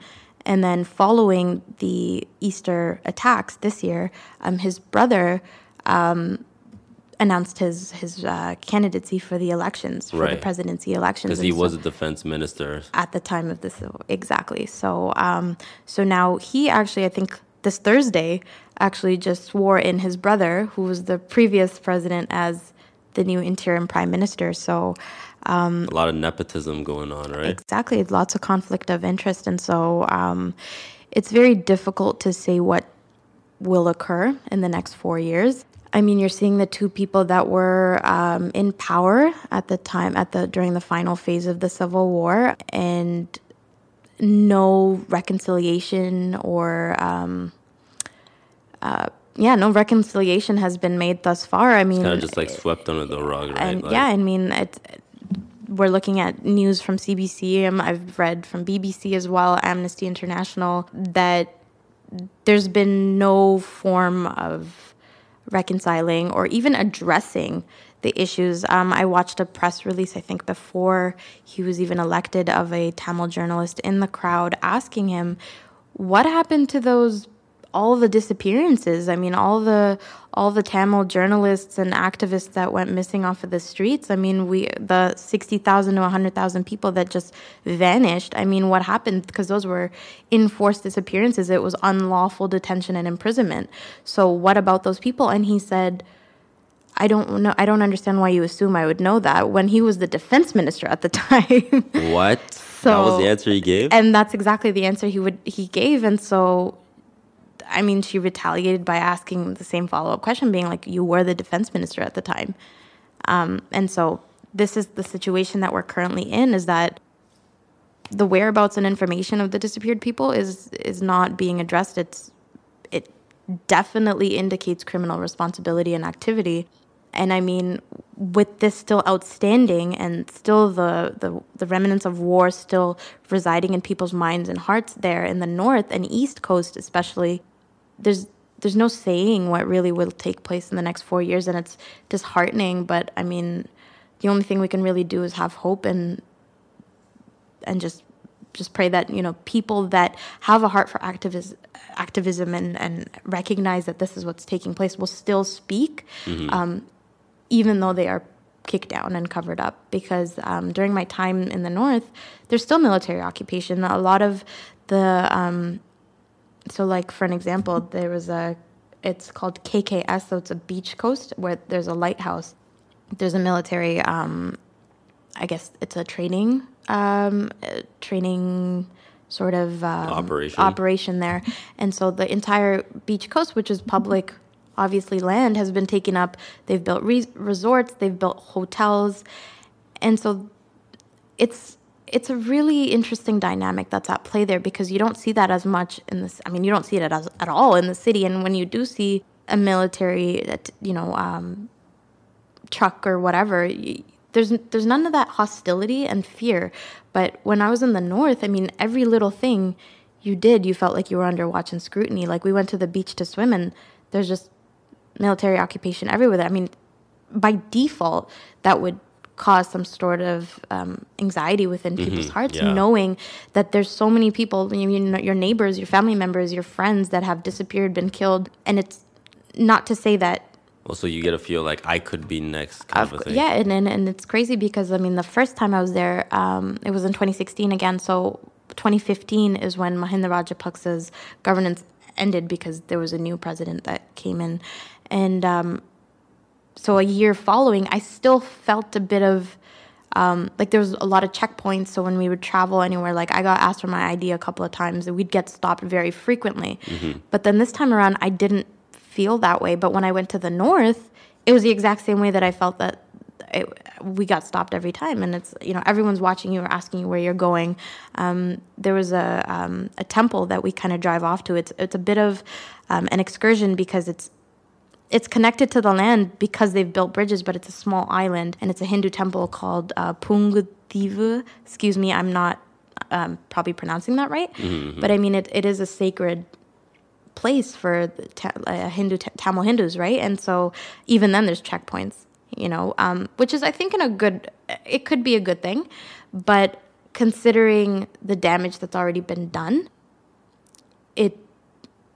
and then following the Easter attacks this year, um, his brother um, announced his his uh, candidacy for the elections for the presidency elections. Because he so- was a defense minister. at the time of this exactly so um so now he actually i think this thursday actually just swore in his brother who was the previous president as the new interim prime minister so a lot of nepotism going on, right? exactly lots of conflict of interest and so um it's very difficult to say what will occur in the next four years I mean, you're seeing the two people that were um, in power at the time, at the during the final phase of the Civil War, and no reconciliation or um, uh, yeah, no reconciliation has been made thus far. I mean, Kind of just like swept under the rug, right? and Like, yeah, I mean, it's we're looking at news from CBC. Um, I've read from BBC as well, Amnesty International, that there's been no form of reconciling or even addressing the issues. Um, I watched a press release, I think, before he was even elected, of a Tamil journalist in the crowd asking him, "What happened to those?" All the disappearances. I mean, all the all the Tamil journalists and activists that went missing off of the streets. I mean, we the sixty thousand to hundred thousand people that just vanished. I mean, what happened? Because those were enforced disappearances. It was unlawful detention and imprisonment. So what about those people? And he said. I don't know. I don't understand why you assume I would know that when he was the defense minister at the time. What? that was the answer he gave? and that's exactly the answer he would he gave and so i mean she retaliated by asking the same follow-up question being like you were the defense minister at the time. Um, and so this is the situation that we're currently in is that the whereabouts and information of the disappeared people is is not being addressed. It's it definitely indicates criminal responsibility and activity. And i mean with this still outstanding and still the, the the remnants of war still residing in people's minds and hearts there in the north and east coast especially there's there's no saying what really will take place in the next four years and it's disheartening but i mean the only thing we can really do is have hope and and just just pray that you know people that have a heart for activism activism and and recognize that this is what's taking place will still speak um, even though they are kicked down and covered up. Because um, during my time in the north there's still military occupation. A lot of the um, so like for an example there was a it's called kks so it's a beach coast where there's a lighthouse there's a military um, I guess it's a training um, training sort of um, Operation. operation there, and so the entire beach coast, which is public, obviously land, has been taken up. They've built re- resorts, they've built hotels, and so it's it's a really interesting dynamic that's at play there because you don't see that as much in this. I mean, you don't see it as, at all in the city, and when you do see a military, that you know. Um, truck or whatever y- there's there's none of that hostility and fear but when i was in the north i mean every little thing you did you felt like you were under watch and scrutiny like we went to the beach to swim and there's just military occupation everywhere i mean by default that would cause some sort of um, anxiety within people's hearts yeah. knowing that there's so many people you know, your neighbors your family members your friends that have disappeared been killed and it's not to say that also, you get to feel like I could be next kind of, of a thing. yeah, and, and and it's crazy because I mean the first time I was there, um, it was in 2016 again. So 2015 is when Mahinda Rajapaksa's governance ended because there was a new president that came in, and um, so a year following, I still felt a bit of um, like there was a lot of checkpoints. So when we would travel anywhere, like I got asked for my ID a couple of times, and we'd get stopped very frequently. But then this time around, I didn't feel that way. But when I went to the north, it was the exact same way that I felt that it, we got stopped every time. And it's you know everyone's watching you or asking you where you're going. Um, there was a um, a temple that we kind of drive off to. It's it's a bit of um, an excursion because it's it's connected to the land because they've built bridges, but it's a small island and it's a Hindu temple called uh. Excuse me, I'm not um, probably pronouncing that right, but I mean it, it is a sacred place for the ta- uh, Hindu Tamil Hindus, right? And so even then, there's checkpoints, you know, um, which is I think in a good. It could be a good thing, but considering the damage that's already been done, it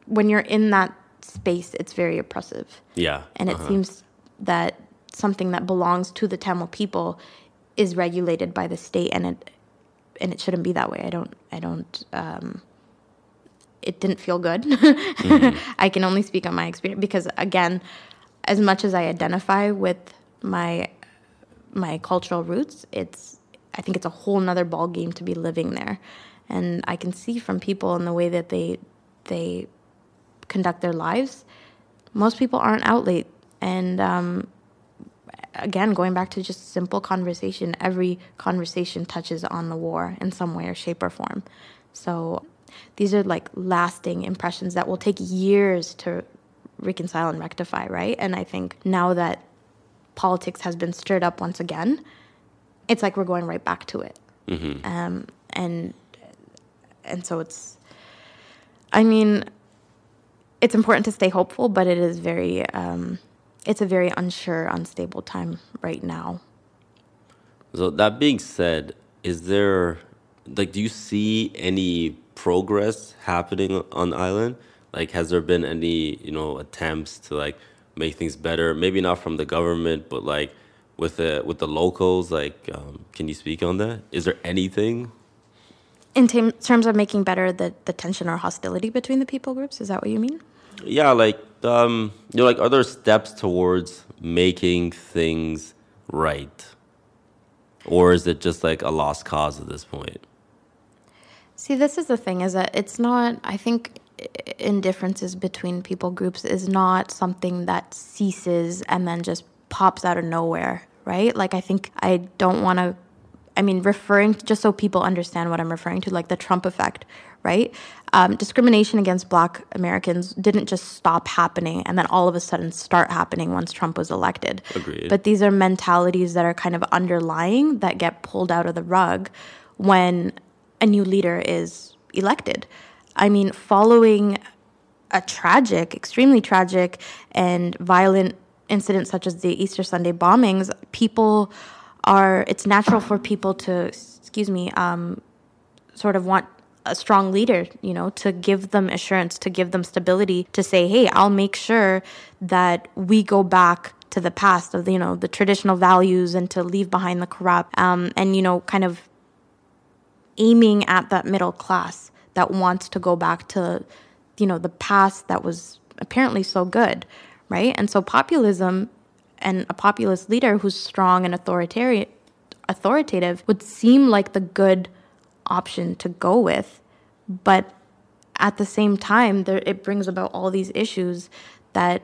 when you're in that space, it's very oppressive Yeah. and it uh-huh. seems that something that belongs to the Tamil people is regulated by the state, and it and it shouldn't be that way. I don't. I don't. Um, it didn't feel good. I can only speak on my experience because, again, as much as I identify with my my cultural roots, it's I think it's a whole nother ball game to be living there, and I can see from people in the way that they they conduct their lives most people aren't out late And um, again, going back to just simple conversation, every conversation touches on the war in some way or shape or form. So these are like lasting impressions that will take years to reconcile and rectify, right? And I think now that politics has been stirred up once again, it's like we're going right back to it. Mm-hmm. Um, and and so it's, I mean, it's important to stay hopeful, but it is very, um, it's a very unsure, unstable time right now. So that being said, is there like do you see any progress happening on the island? Like has there been any, you know, attempts to like make things better? Maybe not from the government, but like with the with the locals, like um, can you speak on that? Is there anything in terms of making better the, the tension or hostility between the people groups? Is that what you mean? Yeah, like um, you know, like are there steps towards making things right, or is it just like a lost cause at this point? See, this is the thing: is that it's not. I think indifferences between people groups is not something that ceases and then just pops out of nowhere, right? Like I think I don't want to I mean, referring to, just so people understand what I'm referring to, like the Trump effect, right? Um, discrimination against Black Americans didn't just stop happening and then all of a sudden start happening once Trump was elected. Agreed. But these are mentalities that are kind of underlying that get pulled out of the rug when a new leader is elected. I mean, following a tragic, extremely tragic, and violent incident such as the Easter Sunday bombings, people are it's natural for people to excuse me um, sort of want a strong leader you know to give them assurance to give them stability to say hey i'll make sure that we go back to the past of you know the traditional values and to leave behind the corrupt um, and you know kind of aiming at that middle class that wants to go back to you know the past that was apparently so good right? And so populism and a populist leader who's strong and authoritarian authoritative would seem like the good option to go with but at the same time there it brings about all these issues that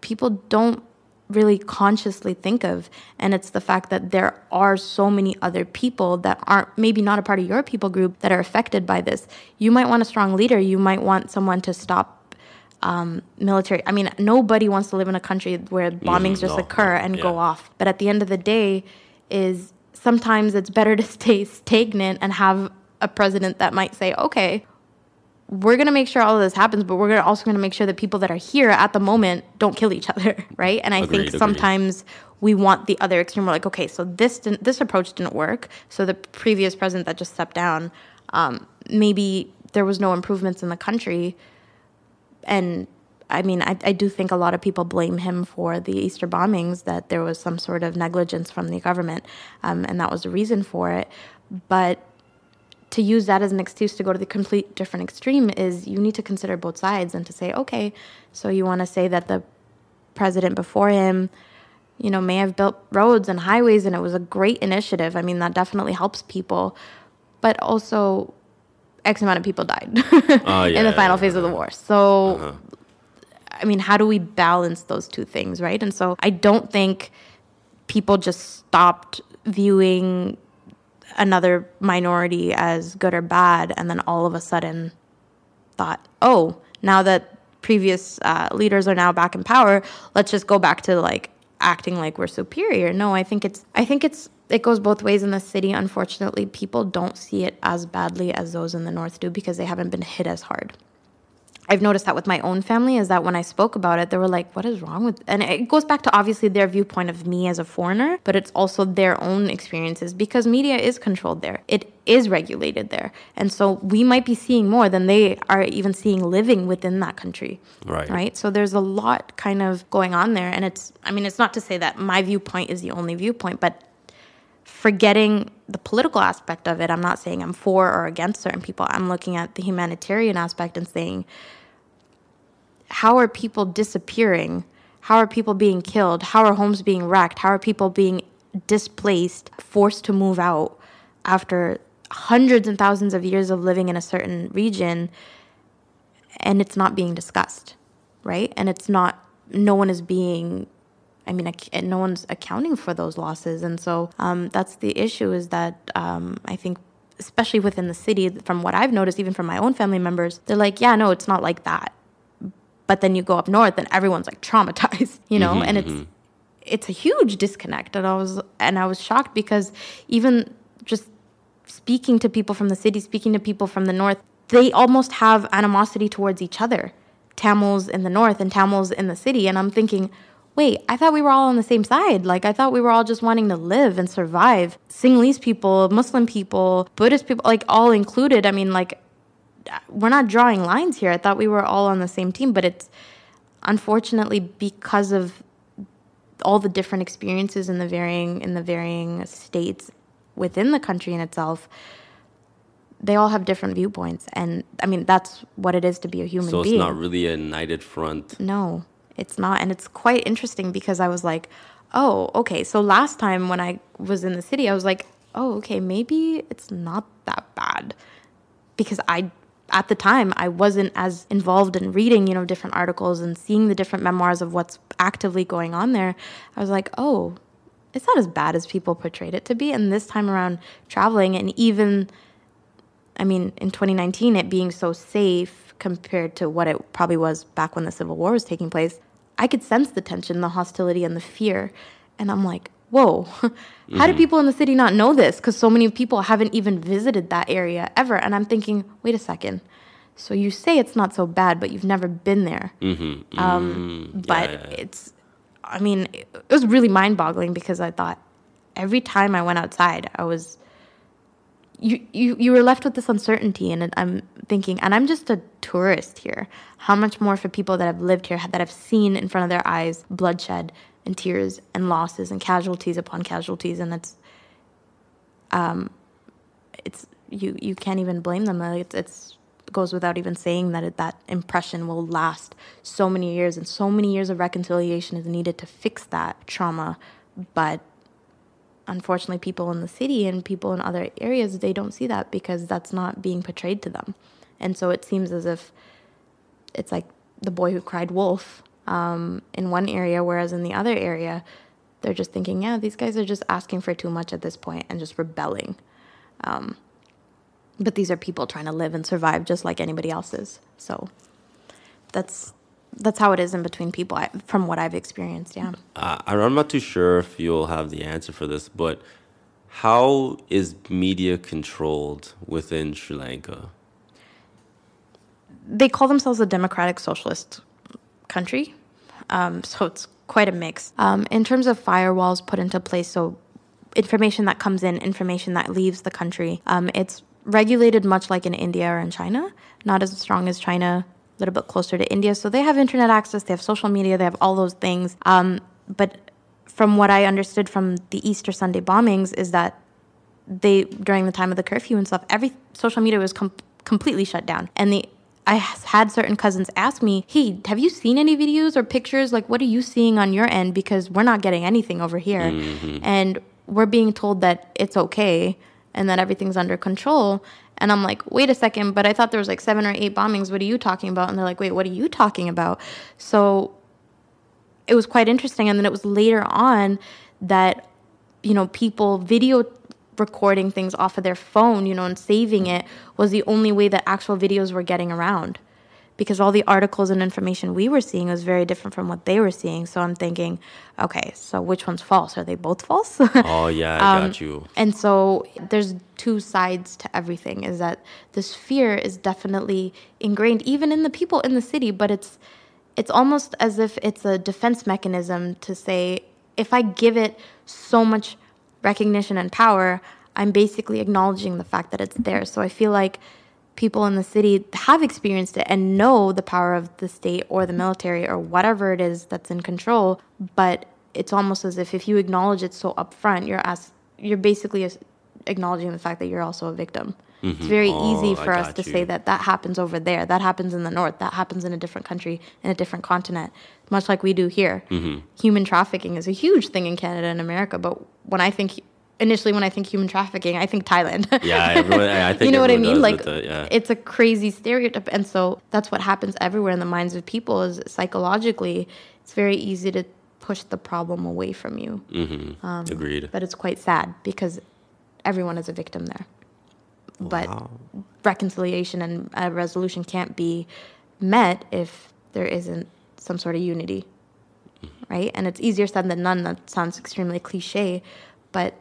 people don't really consciously think of and it's the fact that there are so many other people that aren't maybe not a part of your people group that are affected by this you might want a strong leader you might want someone to stop um, military. I mean, nobody wants to live in a country where mm, bombings mm, just no, occur and yeah. go off. But at the end of the day, is sometimes it's better to stay stagnant and have a president that might say, okay, we're going to make sure all of this happens, but we're gonna also going to make sure that people that are here at the moment don't kill each other, right? And I agreed, think sometimes agreed. we want the other extreme. We're like, okay, so this didn't, this approach didn't work. So the previous president that just stepped down, um, maybe there was no improvements in the country and I mean, I, I do think a lot of people blame him for the Easter bombings, that there was some sort of negligence from the government, um, and that was the reason for it. But to use that as an excuse to go to the complete different extreme is you need to consider both sides and to say, okay, so you want to say that the president before him, you know, may have built roads and highways and it was a great initiative. I mean, that definitely helps people. But also, X amount of people died uh, yeah, in the final yeah, phase yeah. of the war. So, uh-huh. I mean, how do we balance those two things, right? And so, I don't think people just stopped viewing another minority as good or bad, and then all of a sudden thought, oh, now that previous uh, leaders are now back in power, let's just go back to like acting like we're superior. No, I think it's I think it's it goes both ways in the city. Unfortunately, people don't see it as badly as those in the north do because they haven't been hit as hard. I've noticed that with my own family is that when I spoke about it, they were like, what is wrong with and it goes back to obviously their viewpoint of me as a foreigner, but it's also their own experiences because media is controlled there. It is regulated there. And so we might be seeing more than they are even seeing living within that country. Right. Right. So there's a lot kind of going on there. And it's I mean, it's not to say that my viewpoint is the only viewpoint, but forgetting the political aspect of it. I'm not saying I'm for or against certain people. I'm looking at the humanitarian aspect and saying, how are people disappearing? How are people being killed? How are homes being wrecked? How are people being displaced, forced to move out after hundreds and thousands of years of living in a certain region and it's not being discussed, right? And it's not no one is being I mean, ac- no one's accounting for those losses, and so um, that's the issue. Is that um, I think, especially within the city, from what I've noticed, even from my own family members, they're like, "Yeah, no, it's not like that." But then you go up north, and everyone's like traumatized, you know, and it's it's a huge disconnect. And I was and I was shocked because even just speaking to people from the city, speaking to people from the north, they almost have animosity towards each other. Tamils in the north and Tamils in the city, and I'm thinking wait, I thought we were all on the same side. Like, I thought we were all just wanting to live and survive. Sinhalese people, Muslim people, Buddhist people, like, all included. I mean, like, we're not drawing lines here. I thought we were all on the same team, but it's unfortunately because of all the different experiences in the varying in the varying states within the country in itself they all have different viewpoints and i mean that's what it is to be a human So it's being not really a united front. no, it's not. And it's quite interesting because I was like, oh, okay. So last time when I was in the city, I was like, oh, okay, maybe it's not that bad. Because I, at the time, I wasn't as involved in reading, you know, different articles and seeing the different memoirs of what's actively going on there. I was like, oh, it's not as bad as people portrayed it to be. And this time around, traveling and even I mean, in 2019, it being so safe compared to what it probably was back when the Civil War was taking place, I could sense the tension, the hostility, and the fear. And I'm like, whoa, how do people in the city not know this? Because so many people haven't even visited that area ever. And I'm thinking, wait a second. So you say it's not so bad, but you've never been there. Mm-hmm. Um, Mm, but yeah, yeah, it's, I mean, it it was really mind boggling because I thought every time I went outside, I was you, you you were left with this uncertainty and i'm thinking and i'm just a tourist here. How much more for people that have lived here that have seen in front of their eyes bloodshed and tears and losses and casualties upon casualties and it's um it's you you can't even blame them. It's it's goes without even saying that it, that impression will last so many years and so many years of reconciliation is needed to fix that trauma but unfortunately people in the city and people in other areas they don't see that because that's not being portrayed to them. And so it seems as if it's like the boy who cried wolf um, in one area whereas in the other area they're just thinking yeah these guys are just asking for too much at this point and just rebelling. Um, but these are people trying to live and survive just like anybody else's. So that's that's how it is in between people I, from what i've experienced yeah Uh, I'm not too sure if you'll have the answer for this, but how is media controlled within Sri Lanka? they call themselves a democratic socialist country. Um, so it's quite a mix. Um, in terms of firewalls put into place, so information that comes in, information that leaves the country, um, it's regulated much like in India or in China, not as strong as China, a little bit closer to India. So they have internet access, they have social media, they have all those things. Um, but from what I understood from the Easter Sunday bombings, is that they during the time of the curfew and stuff every social media was com- completely shut down. And the i had certain cousins ask me hey have you seen any videos or pictures? Like what are you seeing on your end? Because we're not getting anything over here. And we're being told that it's okay and that everything's under control and i'm like wait a second but i thought there was like seven or eight bombings what are you talking about and they're like wait what are you talking about so it was quite interesting. And then it was later on that, you know, people video recording things off of their phone, you know, and saving it was the only way that actual videos were getting around. Because all the articles and information we were seeing was very different from what they were seeing. So I'm thinking, okay, so which one's false? Are they both false? Oh yeah, I um, got you. And so there's two sides to everything is that this fear is definitely ingrained even in the people in the city, but it's it's almost as if it's a defense mechanism to say if I give it so much recognition and power, I'm basically acknowledging the fact that it's there. So I feel like people in the city have experienced it and know the power of the state or the military or whatever it is that's in control, but it's almost as if if you acknowledge it so upfront, you're as you're basically acknowledging the fact that you're also a victim. It's very easy Oh, I for us to you. say that that happens over there, that happens in the north, that happens in a different country, in a different continent, much like we do here. Mm-hmm. Human trafficking is a huge thing in Canada and America, but when I think initially when I think human trafficking, I think Thailand. Yeah, everyone, I think you know what I mean? Like yeah. it's a crazy stereotype, and so that's what happens everywhere in the minds of people. Is psychologically, it's very easy to push the problem away from you, Mm-hmm. Agreed. but it's quite sad because everyone is a victim there. But reconciliation and a resolution can't be met if there isn't some sort of unity, right? And it's easier said than done. That sounds extremely cliche, but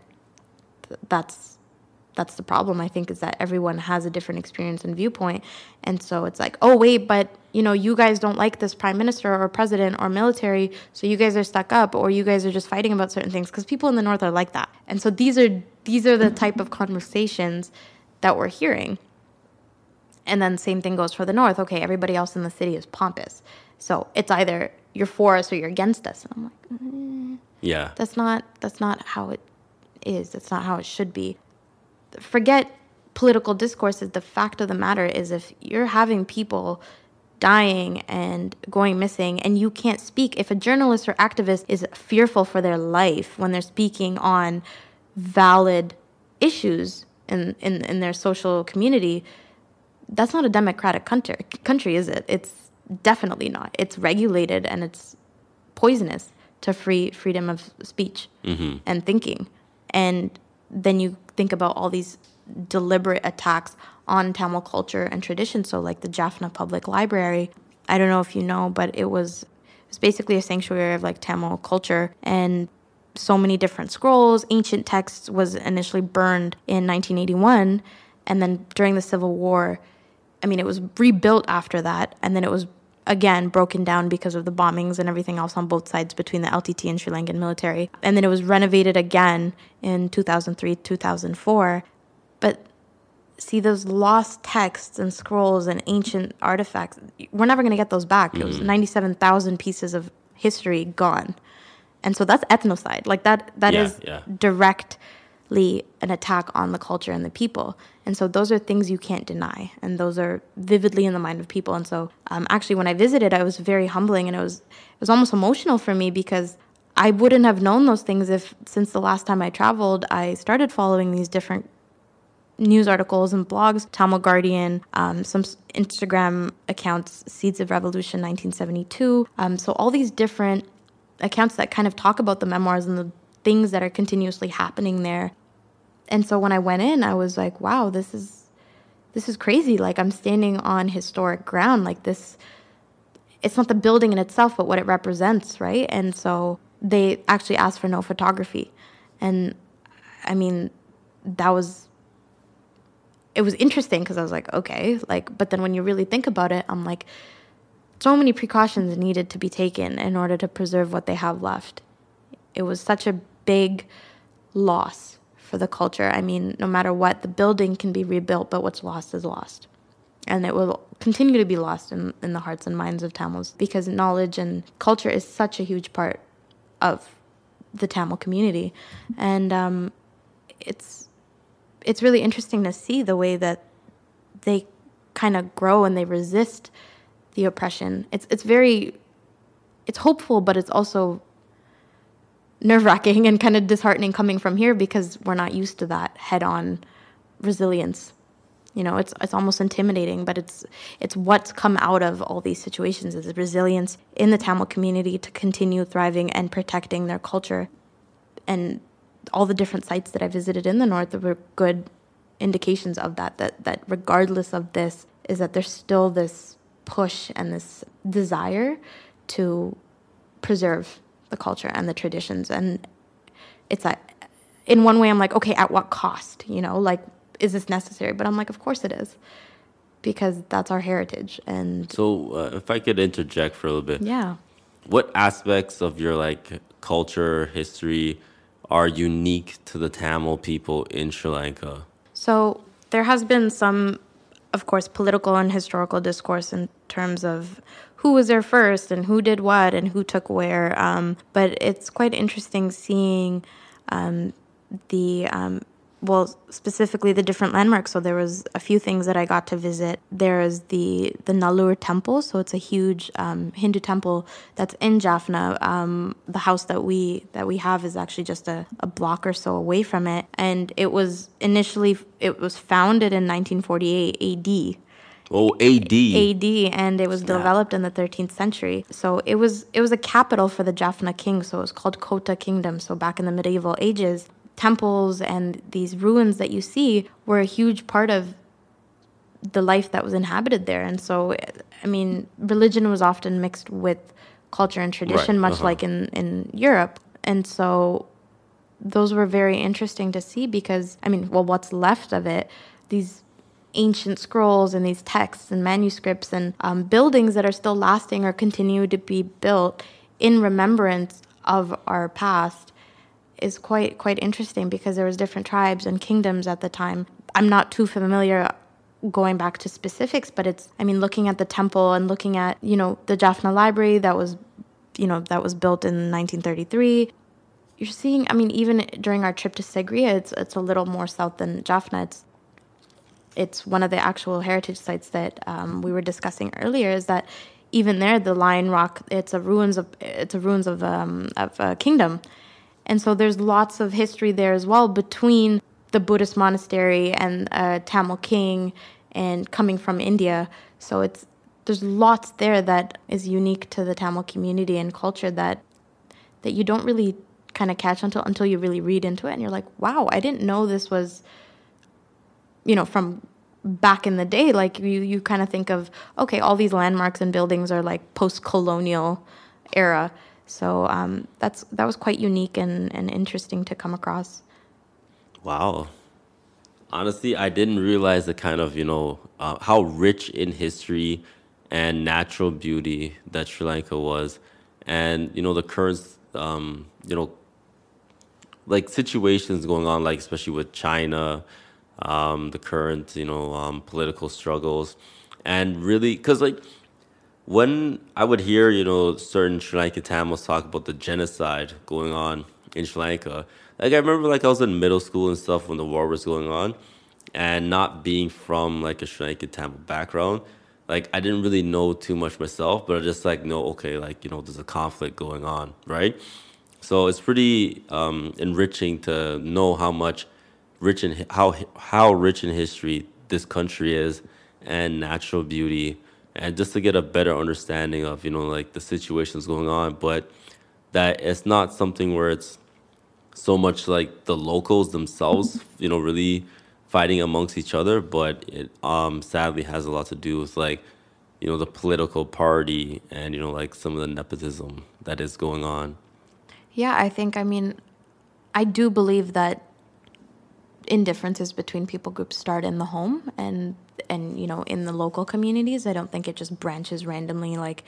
that's that's the problem. I think is that everyone has a different experience and viewpoint, and so it's like, oh wait, but you know, you guys don't like this prime minister or president or military, so you guys are stuck up, or you guys are just fighting about certain things because people in the north are like that, and so these are these are the type of conversations that we're hearing. And then same thing goes for the north. Okay, everybody else in the city is pompous. So it's either you're for us or you're against us. And I'm like, mm-hmm. Yeah. that's not that's not how it is. That's not how it should be. Forget political discourses. The fact of the matter is if you're having people dying and going missing and you can't speak if a journalist or activist is fearful for their life when they're speaking on valid issues in, in, in their social community that's not a democratic country country is it it's definitely not it's regulated and it's poisonous to free freedom of speech mm-hmm. and thinking and then you think about all these deliberate attacks on Tamil culture and tradition. So like the Jaffna Public Library. I don't know if you know but it was basically a sanctuary of like Tamil culture. And so many different scrolls ancient texts was initially burned in 1981 and then during the civil war I mean, it was rebuilt after that, and then it was again broken down because of the bombings and everything else on both sides between the LTT and Sri Lankan military. And then it was renovated again in 2003, 2004. But see, those lost texts and scrolls and ancient artifacts, we're never going to get those back. It was mm-hmm. 97,000 pieces of history gone. And so that's ethnocide. Like that, that Yeah, is yeah. directly an attack on the culture and the people. And so those are things you can't deny, and those are vividly in the mind of people. And so, um, actually, when I visited, I was very humbling, and it was it was almost emotional for me because I wouldn't have known those things if, since the last time I traveled, I started following these different news articles and blogs, Tamil Guardian, um, some Instagram accounts, Seeds of Revolution 1972. Um, so all these different accounts that kind of talk about the memoirs and the things that are continuously happening there. And so when I went in, I was like, wow, this is this is crazy. Like I'm standing on historic ground. Like this it's not the building in itself, but what it represents, right? And so they actually asked for no photography. And I mean, that was it was interesting because I was like, okay, like, but then when you really think about it, I'm like, so many precautions needed to be taken in order to preserve what they have left. It was such a big loss for the culture. I mean, no matter what, the building can be rebuilt, but what's lost is lost. And it will continue to be lost in, in the hearts and minds of Tamils because knowledge and culture is such a huge part of the Tamil community. And um, it's it's really interesting to see the way that they kind of grow and they resist the oppression. It's it's very it's hopeful, but it's also nerve wracking and kind of disheartening coming from here because we're not used to that head on resilience. You know, it's it's almost intimidating, but it's it's what's come out of all these situations is the resilience in the Tamil community to continue thriving and protecting their culture. And all the different sites that I visited in the north were good indications of that, that that regardless of this, is that there's still this push and this desire to preserve the culture and the traditions. And it's like in one way I'm like, okay, at what cost? You know, like is this necessary? But I'm like, of course it is. Because that's our heritage. And So, uh, if I could interject for a little bit, yeah. what aspects of your like culture, history are unique to the Tamil people in Sri Lanka? So there has been some, of course, political and historical discourse in terms of who was there first and who did what and who took where. Um, but it's quite interesting seeing um, the um, well, specifically the different landmarks. So there was a few things that I got to visit. There is the the Nallur Temple. So it's a huge um, Hindu temple that's in Jaffna. Um, the house that we that we have is actually just a, a block or so away from it, and it was initially it was founded in 1948 A.D. Oh, AD. AD, and it was developed in the 13th century. So it was it was a capital for the Jaffna king. So it was called Kota Kingdom. So back in the medieval ages, temples and these ruins that you see were a huge part of the life that was inhabited there. And so, I mean, religion was often mixed with culture and tradition, Right, much uh-huh. like in, in Europe. And so, those were very interesting to see because, I mean, well, what's left of it, these ancient scrolls and these texts and manuscripts and um, buildings that are still lasting or continue to be built in remembrance of our past is quite quite interesting because there was different tribes and kingdoms at the time. I'm not too familiar going back to specifics, but it's I mean looking at the temple and looking at, you know, the Jaffna library that was you know, that was built in 1933. You're seeing I mean even during our trip to Sigiriya, it's it's a little more south than Jaffna. It's it's one of the actual heritage sites that um, we were discussing earlier is that even there the lion rock it's a ruins of it's a ruins of um, of a kingdom. And so there's lots of history there as well between the buddhist monastery and uh, tamil king and coming from india. So it's there's lots there that is unique to the tamil community and culture that that you don't really kind of catch until until you really read into it and you're like wow i didn't know this was you know from back in the day like you you kind of think of okay all these landmarks and buildings are like post-colonial era so um, that's that was quite unique and, and interesting to come across Wow. Honestly, I didn't realize the kind of, you know, uh, how rich in history and natural beauty that Sri Lanka was. And, you know, the current, um, you know, like situations going on, like especially with China, um, the current, you know, um, political struggles. And really, because like when I would hear, you know, certain Sri Lankan Tamils talk about the genocide going on in Sri Lanka, like I remember, like I was in middle school and stuff when the war was going on, and not being from like a Sri Lankan Tamil background, like I didn't really know too much myself, but I just like know, okay, like you know, there's a conflict going on, right? So it's pretty um, enriching to know how much rich in how how rich in history this country is and natural beauty, and just to get a better understanding of you know like the situations going on, but that it's not something where it's so much like the locals themselves, you know, really fighting amongst each other, but it um sadly has a lot to do with like you know the political party and you know like some of the nepotism that is going on. yeah i think i mean i do believe that indifferences between people groups start in the home and and you know in the local communities. I don't think it just branches randomly like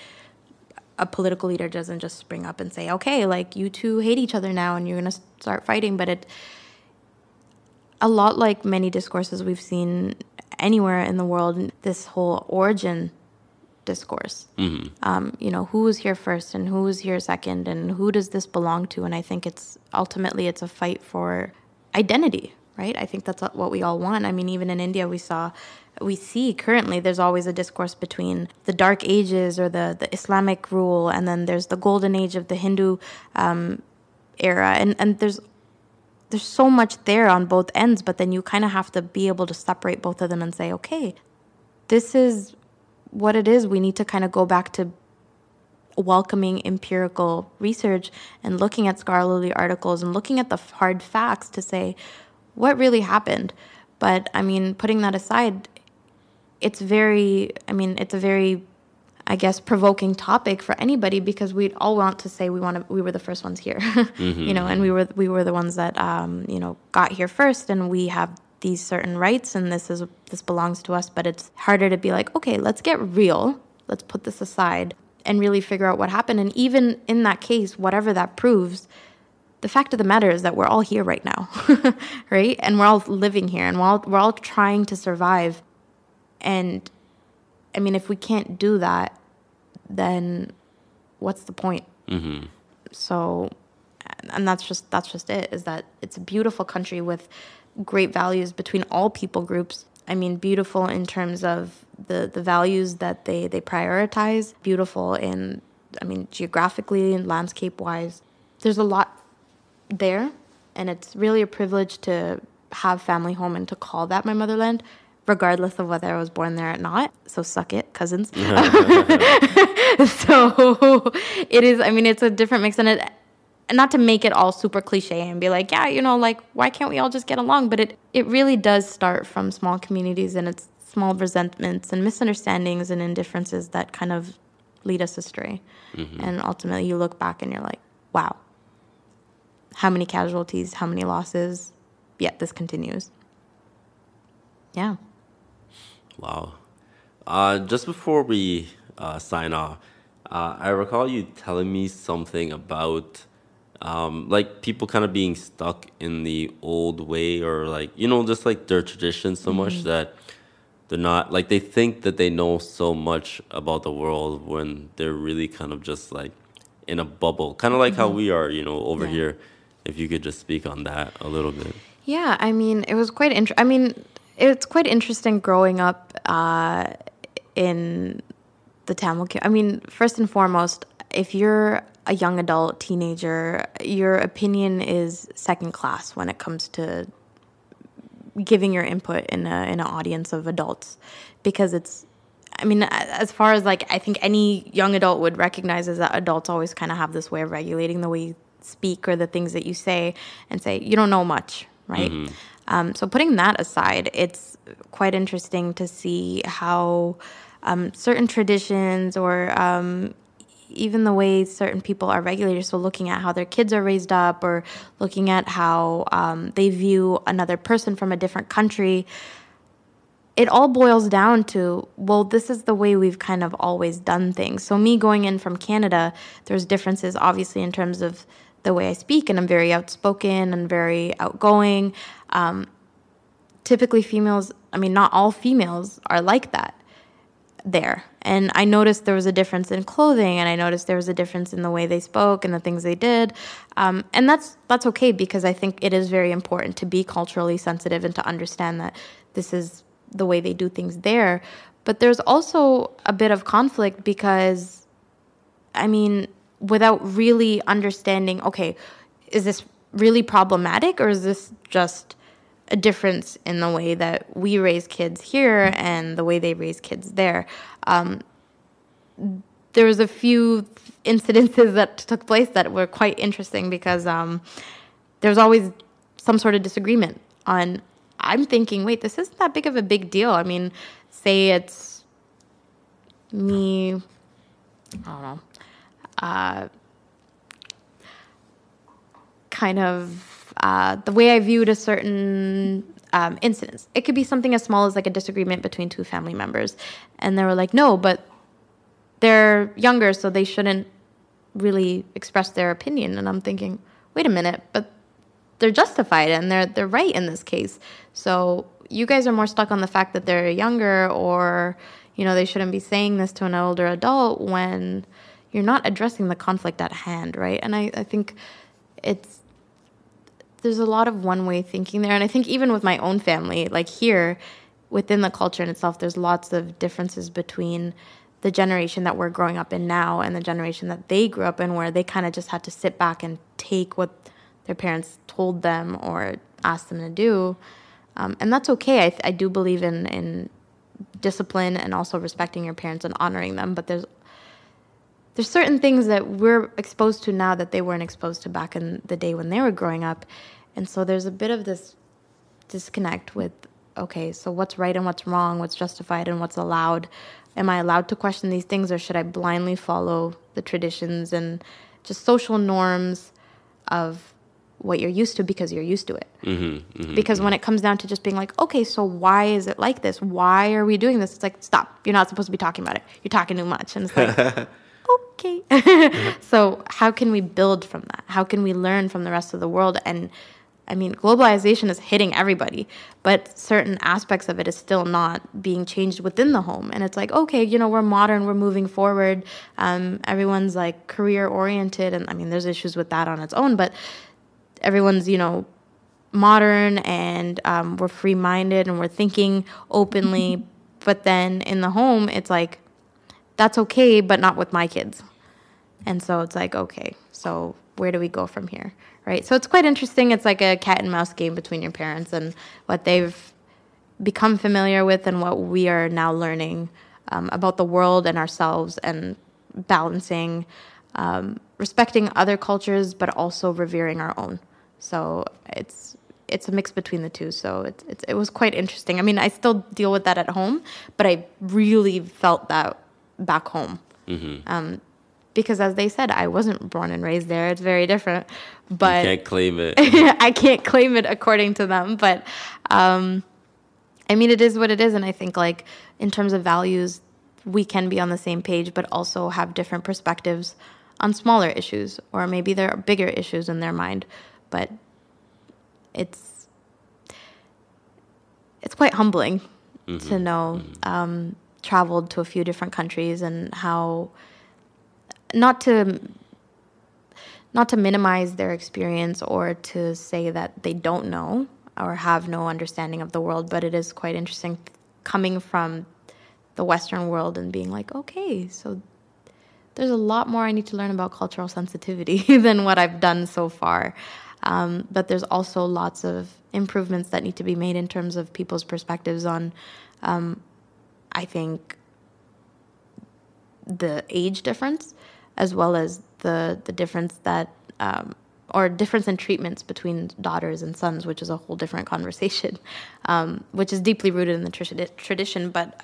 a political leader doesn't just spring up and say okay like you two hate each other now and you're going to start fighting. But it a lot like many discourses we've seen anywhere in the world this whole origin discourse um, you know who was here first and who was here second and who does this belong to? And i think it's ultimately it's a fight for identity right? I think that's what we all want. I mean even in india we saw we see currently there's always a discourse between the dark ages or the, the islamic rule and then there's the golden age of the hindu um, era. And, and there's there's so much there on both ends but then you kind of have to be able to separate both of them and say okay this is what it is. We need to kind of go back to welcoming empirical research and looking at scholarly articles and looking at the hard facts to say what really happened? But i mean putting that aside it's very i mean it's a very i guess provoking topic for anybody because we all want to say we want to we were the first ones here. You know and we were we were the ones that um, you know got here first and we have these certain rights and this is this belongs to us but it's harder to be like okay let's get real. Let's put this aside and really figure out what happened. And even in that case whatever that proves the fact of the matter is that we're all here right now right and we're all living here and we're all, we're all trying to survive and i mean if we can't do that then what's the point mm-hmm. so and that's just that's just it is that it's a beautiful country with great values between all people groups. I mean, beautiful in terms of the, the values that they, they prioritize, beautiful in, I mean, geographically and landscape wise. There's a lot there, and it's really a privilege to have family home and to call that my motherland regardless of whether I was born there or not. So suck it, cousins. so it is. I mean, it's a different mix, and it. Not to make it all super cliche and be like, yeah, you know, like why can't we all just get along? But it it really does start from small communities and it's small resentments and misunderstandings and indifferences that kind of lead us astray. Mm-hmm. And ultimately, you look back and you're like, wow, how many casualties, how many losses, yet this continues. Yeah. Wow. Uh, just before we uh, sign off, uh, I recall you telling me something about um, like people kind of being stuck in the old way or like, you know, just like their tradition so mm-hmm. much that they're not like they think that they know so much about the world when they're really kind of just like in a bubble, kind of like mm-hmm. how we are, you know, over yeah. here. If you could just speak on that a little bit. Yeah, I mean, it was quite interesting. I mean, it's quite interesting growing up uh, in the Tamil. I mean, first and foremost, if you're a young adult, teenager, your opinion is second class when it comes to giving your input in a in an audience of adults, because it's. I mean, as far as like I think any young adult would recognize is that adults always kind of have this way of regulating the way speak or the things that you say, and say you don't know much, right? Mm-hmm. Um, so putting that aside, it's quite interesting to see how um, certain traditions or um, even the way certain people are regulated. So looking at how their kids are raised up, or looking at how um, they view another person from a different country. It all boils down to, well, this is the way we've kind of always done things. So, me going in from Canada, there's differences obviously in terms of the way I speak, and I'm very outspoken and very outgoing. Um, typically, females, I mean, not all females are like that there. And I noticed there was a difference in clothing, and I noticed there was a difference in the way they spoke and the things they did. Um, and that's that's okay because I think it is very important to be culturally sensitive and to understand that this is the way they do things there. But there's also a bit of conflict because, I mean, without really understanding, okay, is this really problematic or is this just a difference in the way that we raise kids here and the way they raise kids there? Um, there was a few incidences that took place that were quite interesting because um, there's always some sort of disagreement on i'm thinking wait this isn't that big of a big deal i mean say it's me i don't know uh, kind of uh, the way I viewed a certain um, incidents. It could be something as small as like a disagreement between two family members, and they were like, "No, but they're younger, so they shouldn't really express their opinion." And I'm thinking, "Wait a minute, but they're justified and they're they're right in this case." So you guys are more stuck on the fact that they're younger, or you know, they shouldn't be saying this to an older adult when you're not addressing the conflict at hand, right? And I, I think it's there's a lot of one way thinking there. And I think even with my own family, like here within the culture in itself, there's lots of differences between the generation that we're growing up in now and the generation that they grew up in, where they kind of just had to sit back and take what their parents told them or asked them to do. Um, and that's okay. I, I do believe in, in discipline and also respecting your parents and honoring them. But there's there's certain things that we're exposed to now that they weren't exposed to back in the day when they were growing up. And so there's a bit of this disconnect with okay, so what's right and what's wrong, what's justified and what's allowed? Am I allowed to question these things or should I blindly follow the traditions and just social norms of what you're used to because you're used to it. Mm-hmm, mm-hmm, because mm-hmm. when it comes down to just being like, okay, so why is it like this? Why are we doing this? It's like, stop. You're not supposed to be talking about it. You're talking too much. And it's like, okay. so, how can we build from that? How can we learn from the rest of the world? And I mean, globalization is hitting everybody, but certain aspects of it is still not being changed within the home. And it's like, okay, you know, we're modern, we're moving forward. Um, everyone's like career oriented. And I mean, there's issues with that on its own, but everyone's, you know, modern and um, we're free minded and we're thinking openly. but then in the home, it's like, that's okay, but not with my kids. And so it's like, okay, so where do we go from here? Right. So it's quite interesting. It's like a cat and mouse game between your parents and what they've become familiar with and what we are now learning um, about the world and ourselves and balancing um, respecting other cultures but also revering our own so it's it's a mix between the two so it's, it's it was quite interesting i mean i still deal with that at home but i really felt that back home Mm-hmm. um, because as they said i wasn't born and raised there it's very different but I Can't claim it. I can't claim it according to them, but um, I mean, it is what it is. And I think, like, in terms of values, we can be on the same page, but also have different perspectives on smaller issues, or maybe there are bigger issues in their mind. But it's it's quite humbling to know um, traveled to a few different countries and how not to not to minimize their experience or to say that they don't know or have no understanding of the world, but it is quite interesting coming from the Western world and being like, okay, so there's a lot more I need to learn about cultural sensitivity than what I've done so far. Um, but there's also lots of improvements that need to be made in terms of people's perspectives on, um, I think, the age difference as well as the the difference that um, or difference in treatments between daughters and sons, which is a whole different conversation, um, which is deeply rooted in the tradi- tradition. But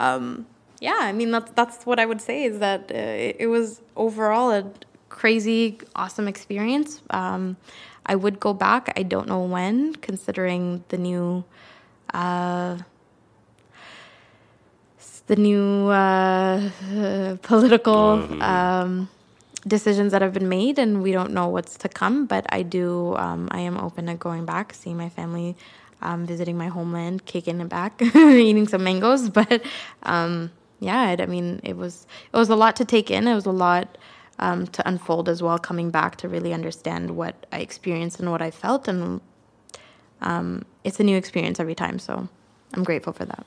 um, yeah, I mean that's that's what I would say is that uh, it, it was overall a crazy, awesome experience. Um, I would go back. I don't know when, considering the new. Uh, the new uh, uh, political um, decisions that have been made, and we don't know what's to come. But I do, um, I am open to going back, seeing my family, um, visiting my homeland, kicking it back, eating some mangoes. But um, yeah, it, I mean, it was it was a lot to take in. It was a lot um, to unfold as well. Coming back to really understand what I experienced and what I felt, and um, it's a new experience every time. So I'm grateful for that.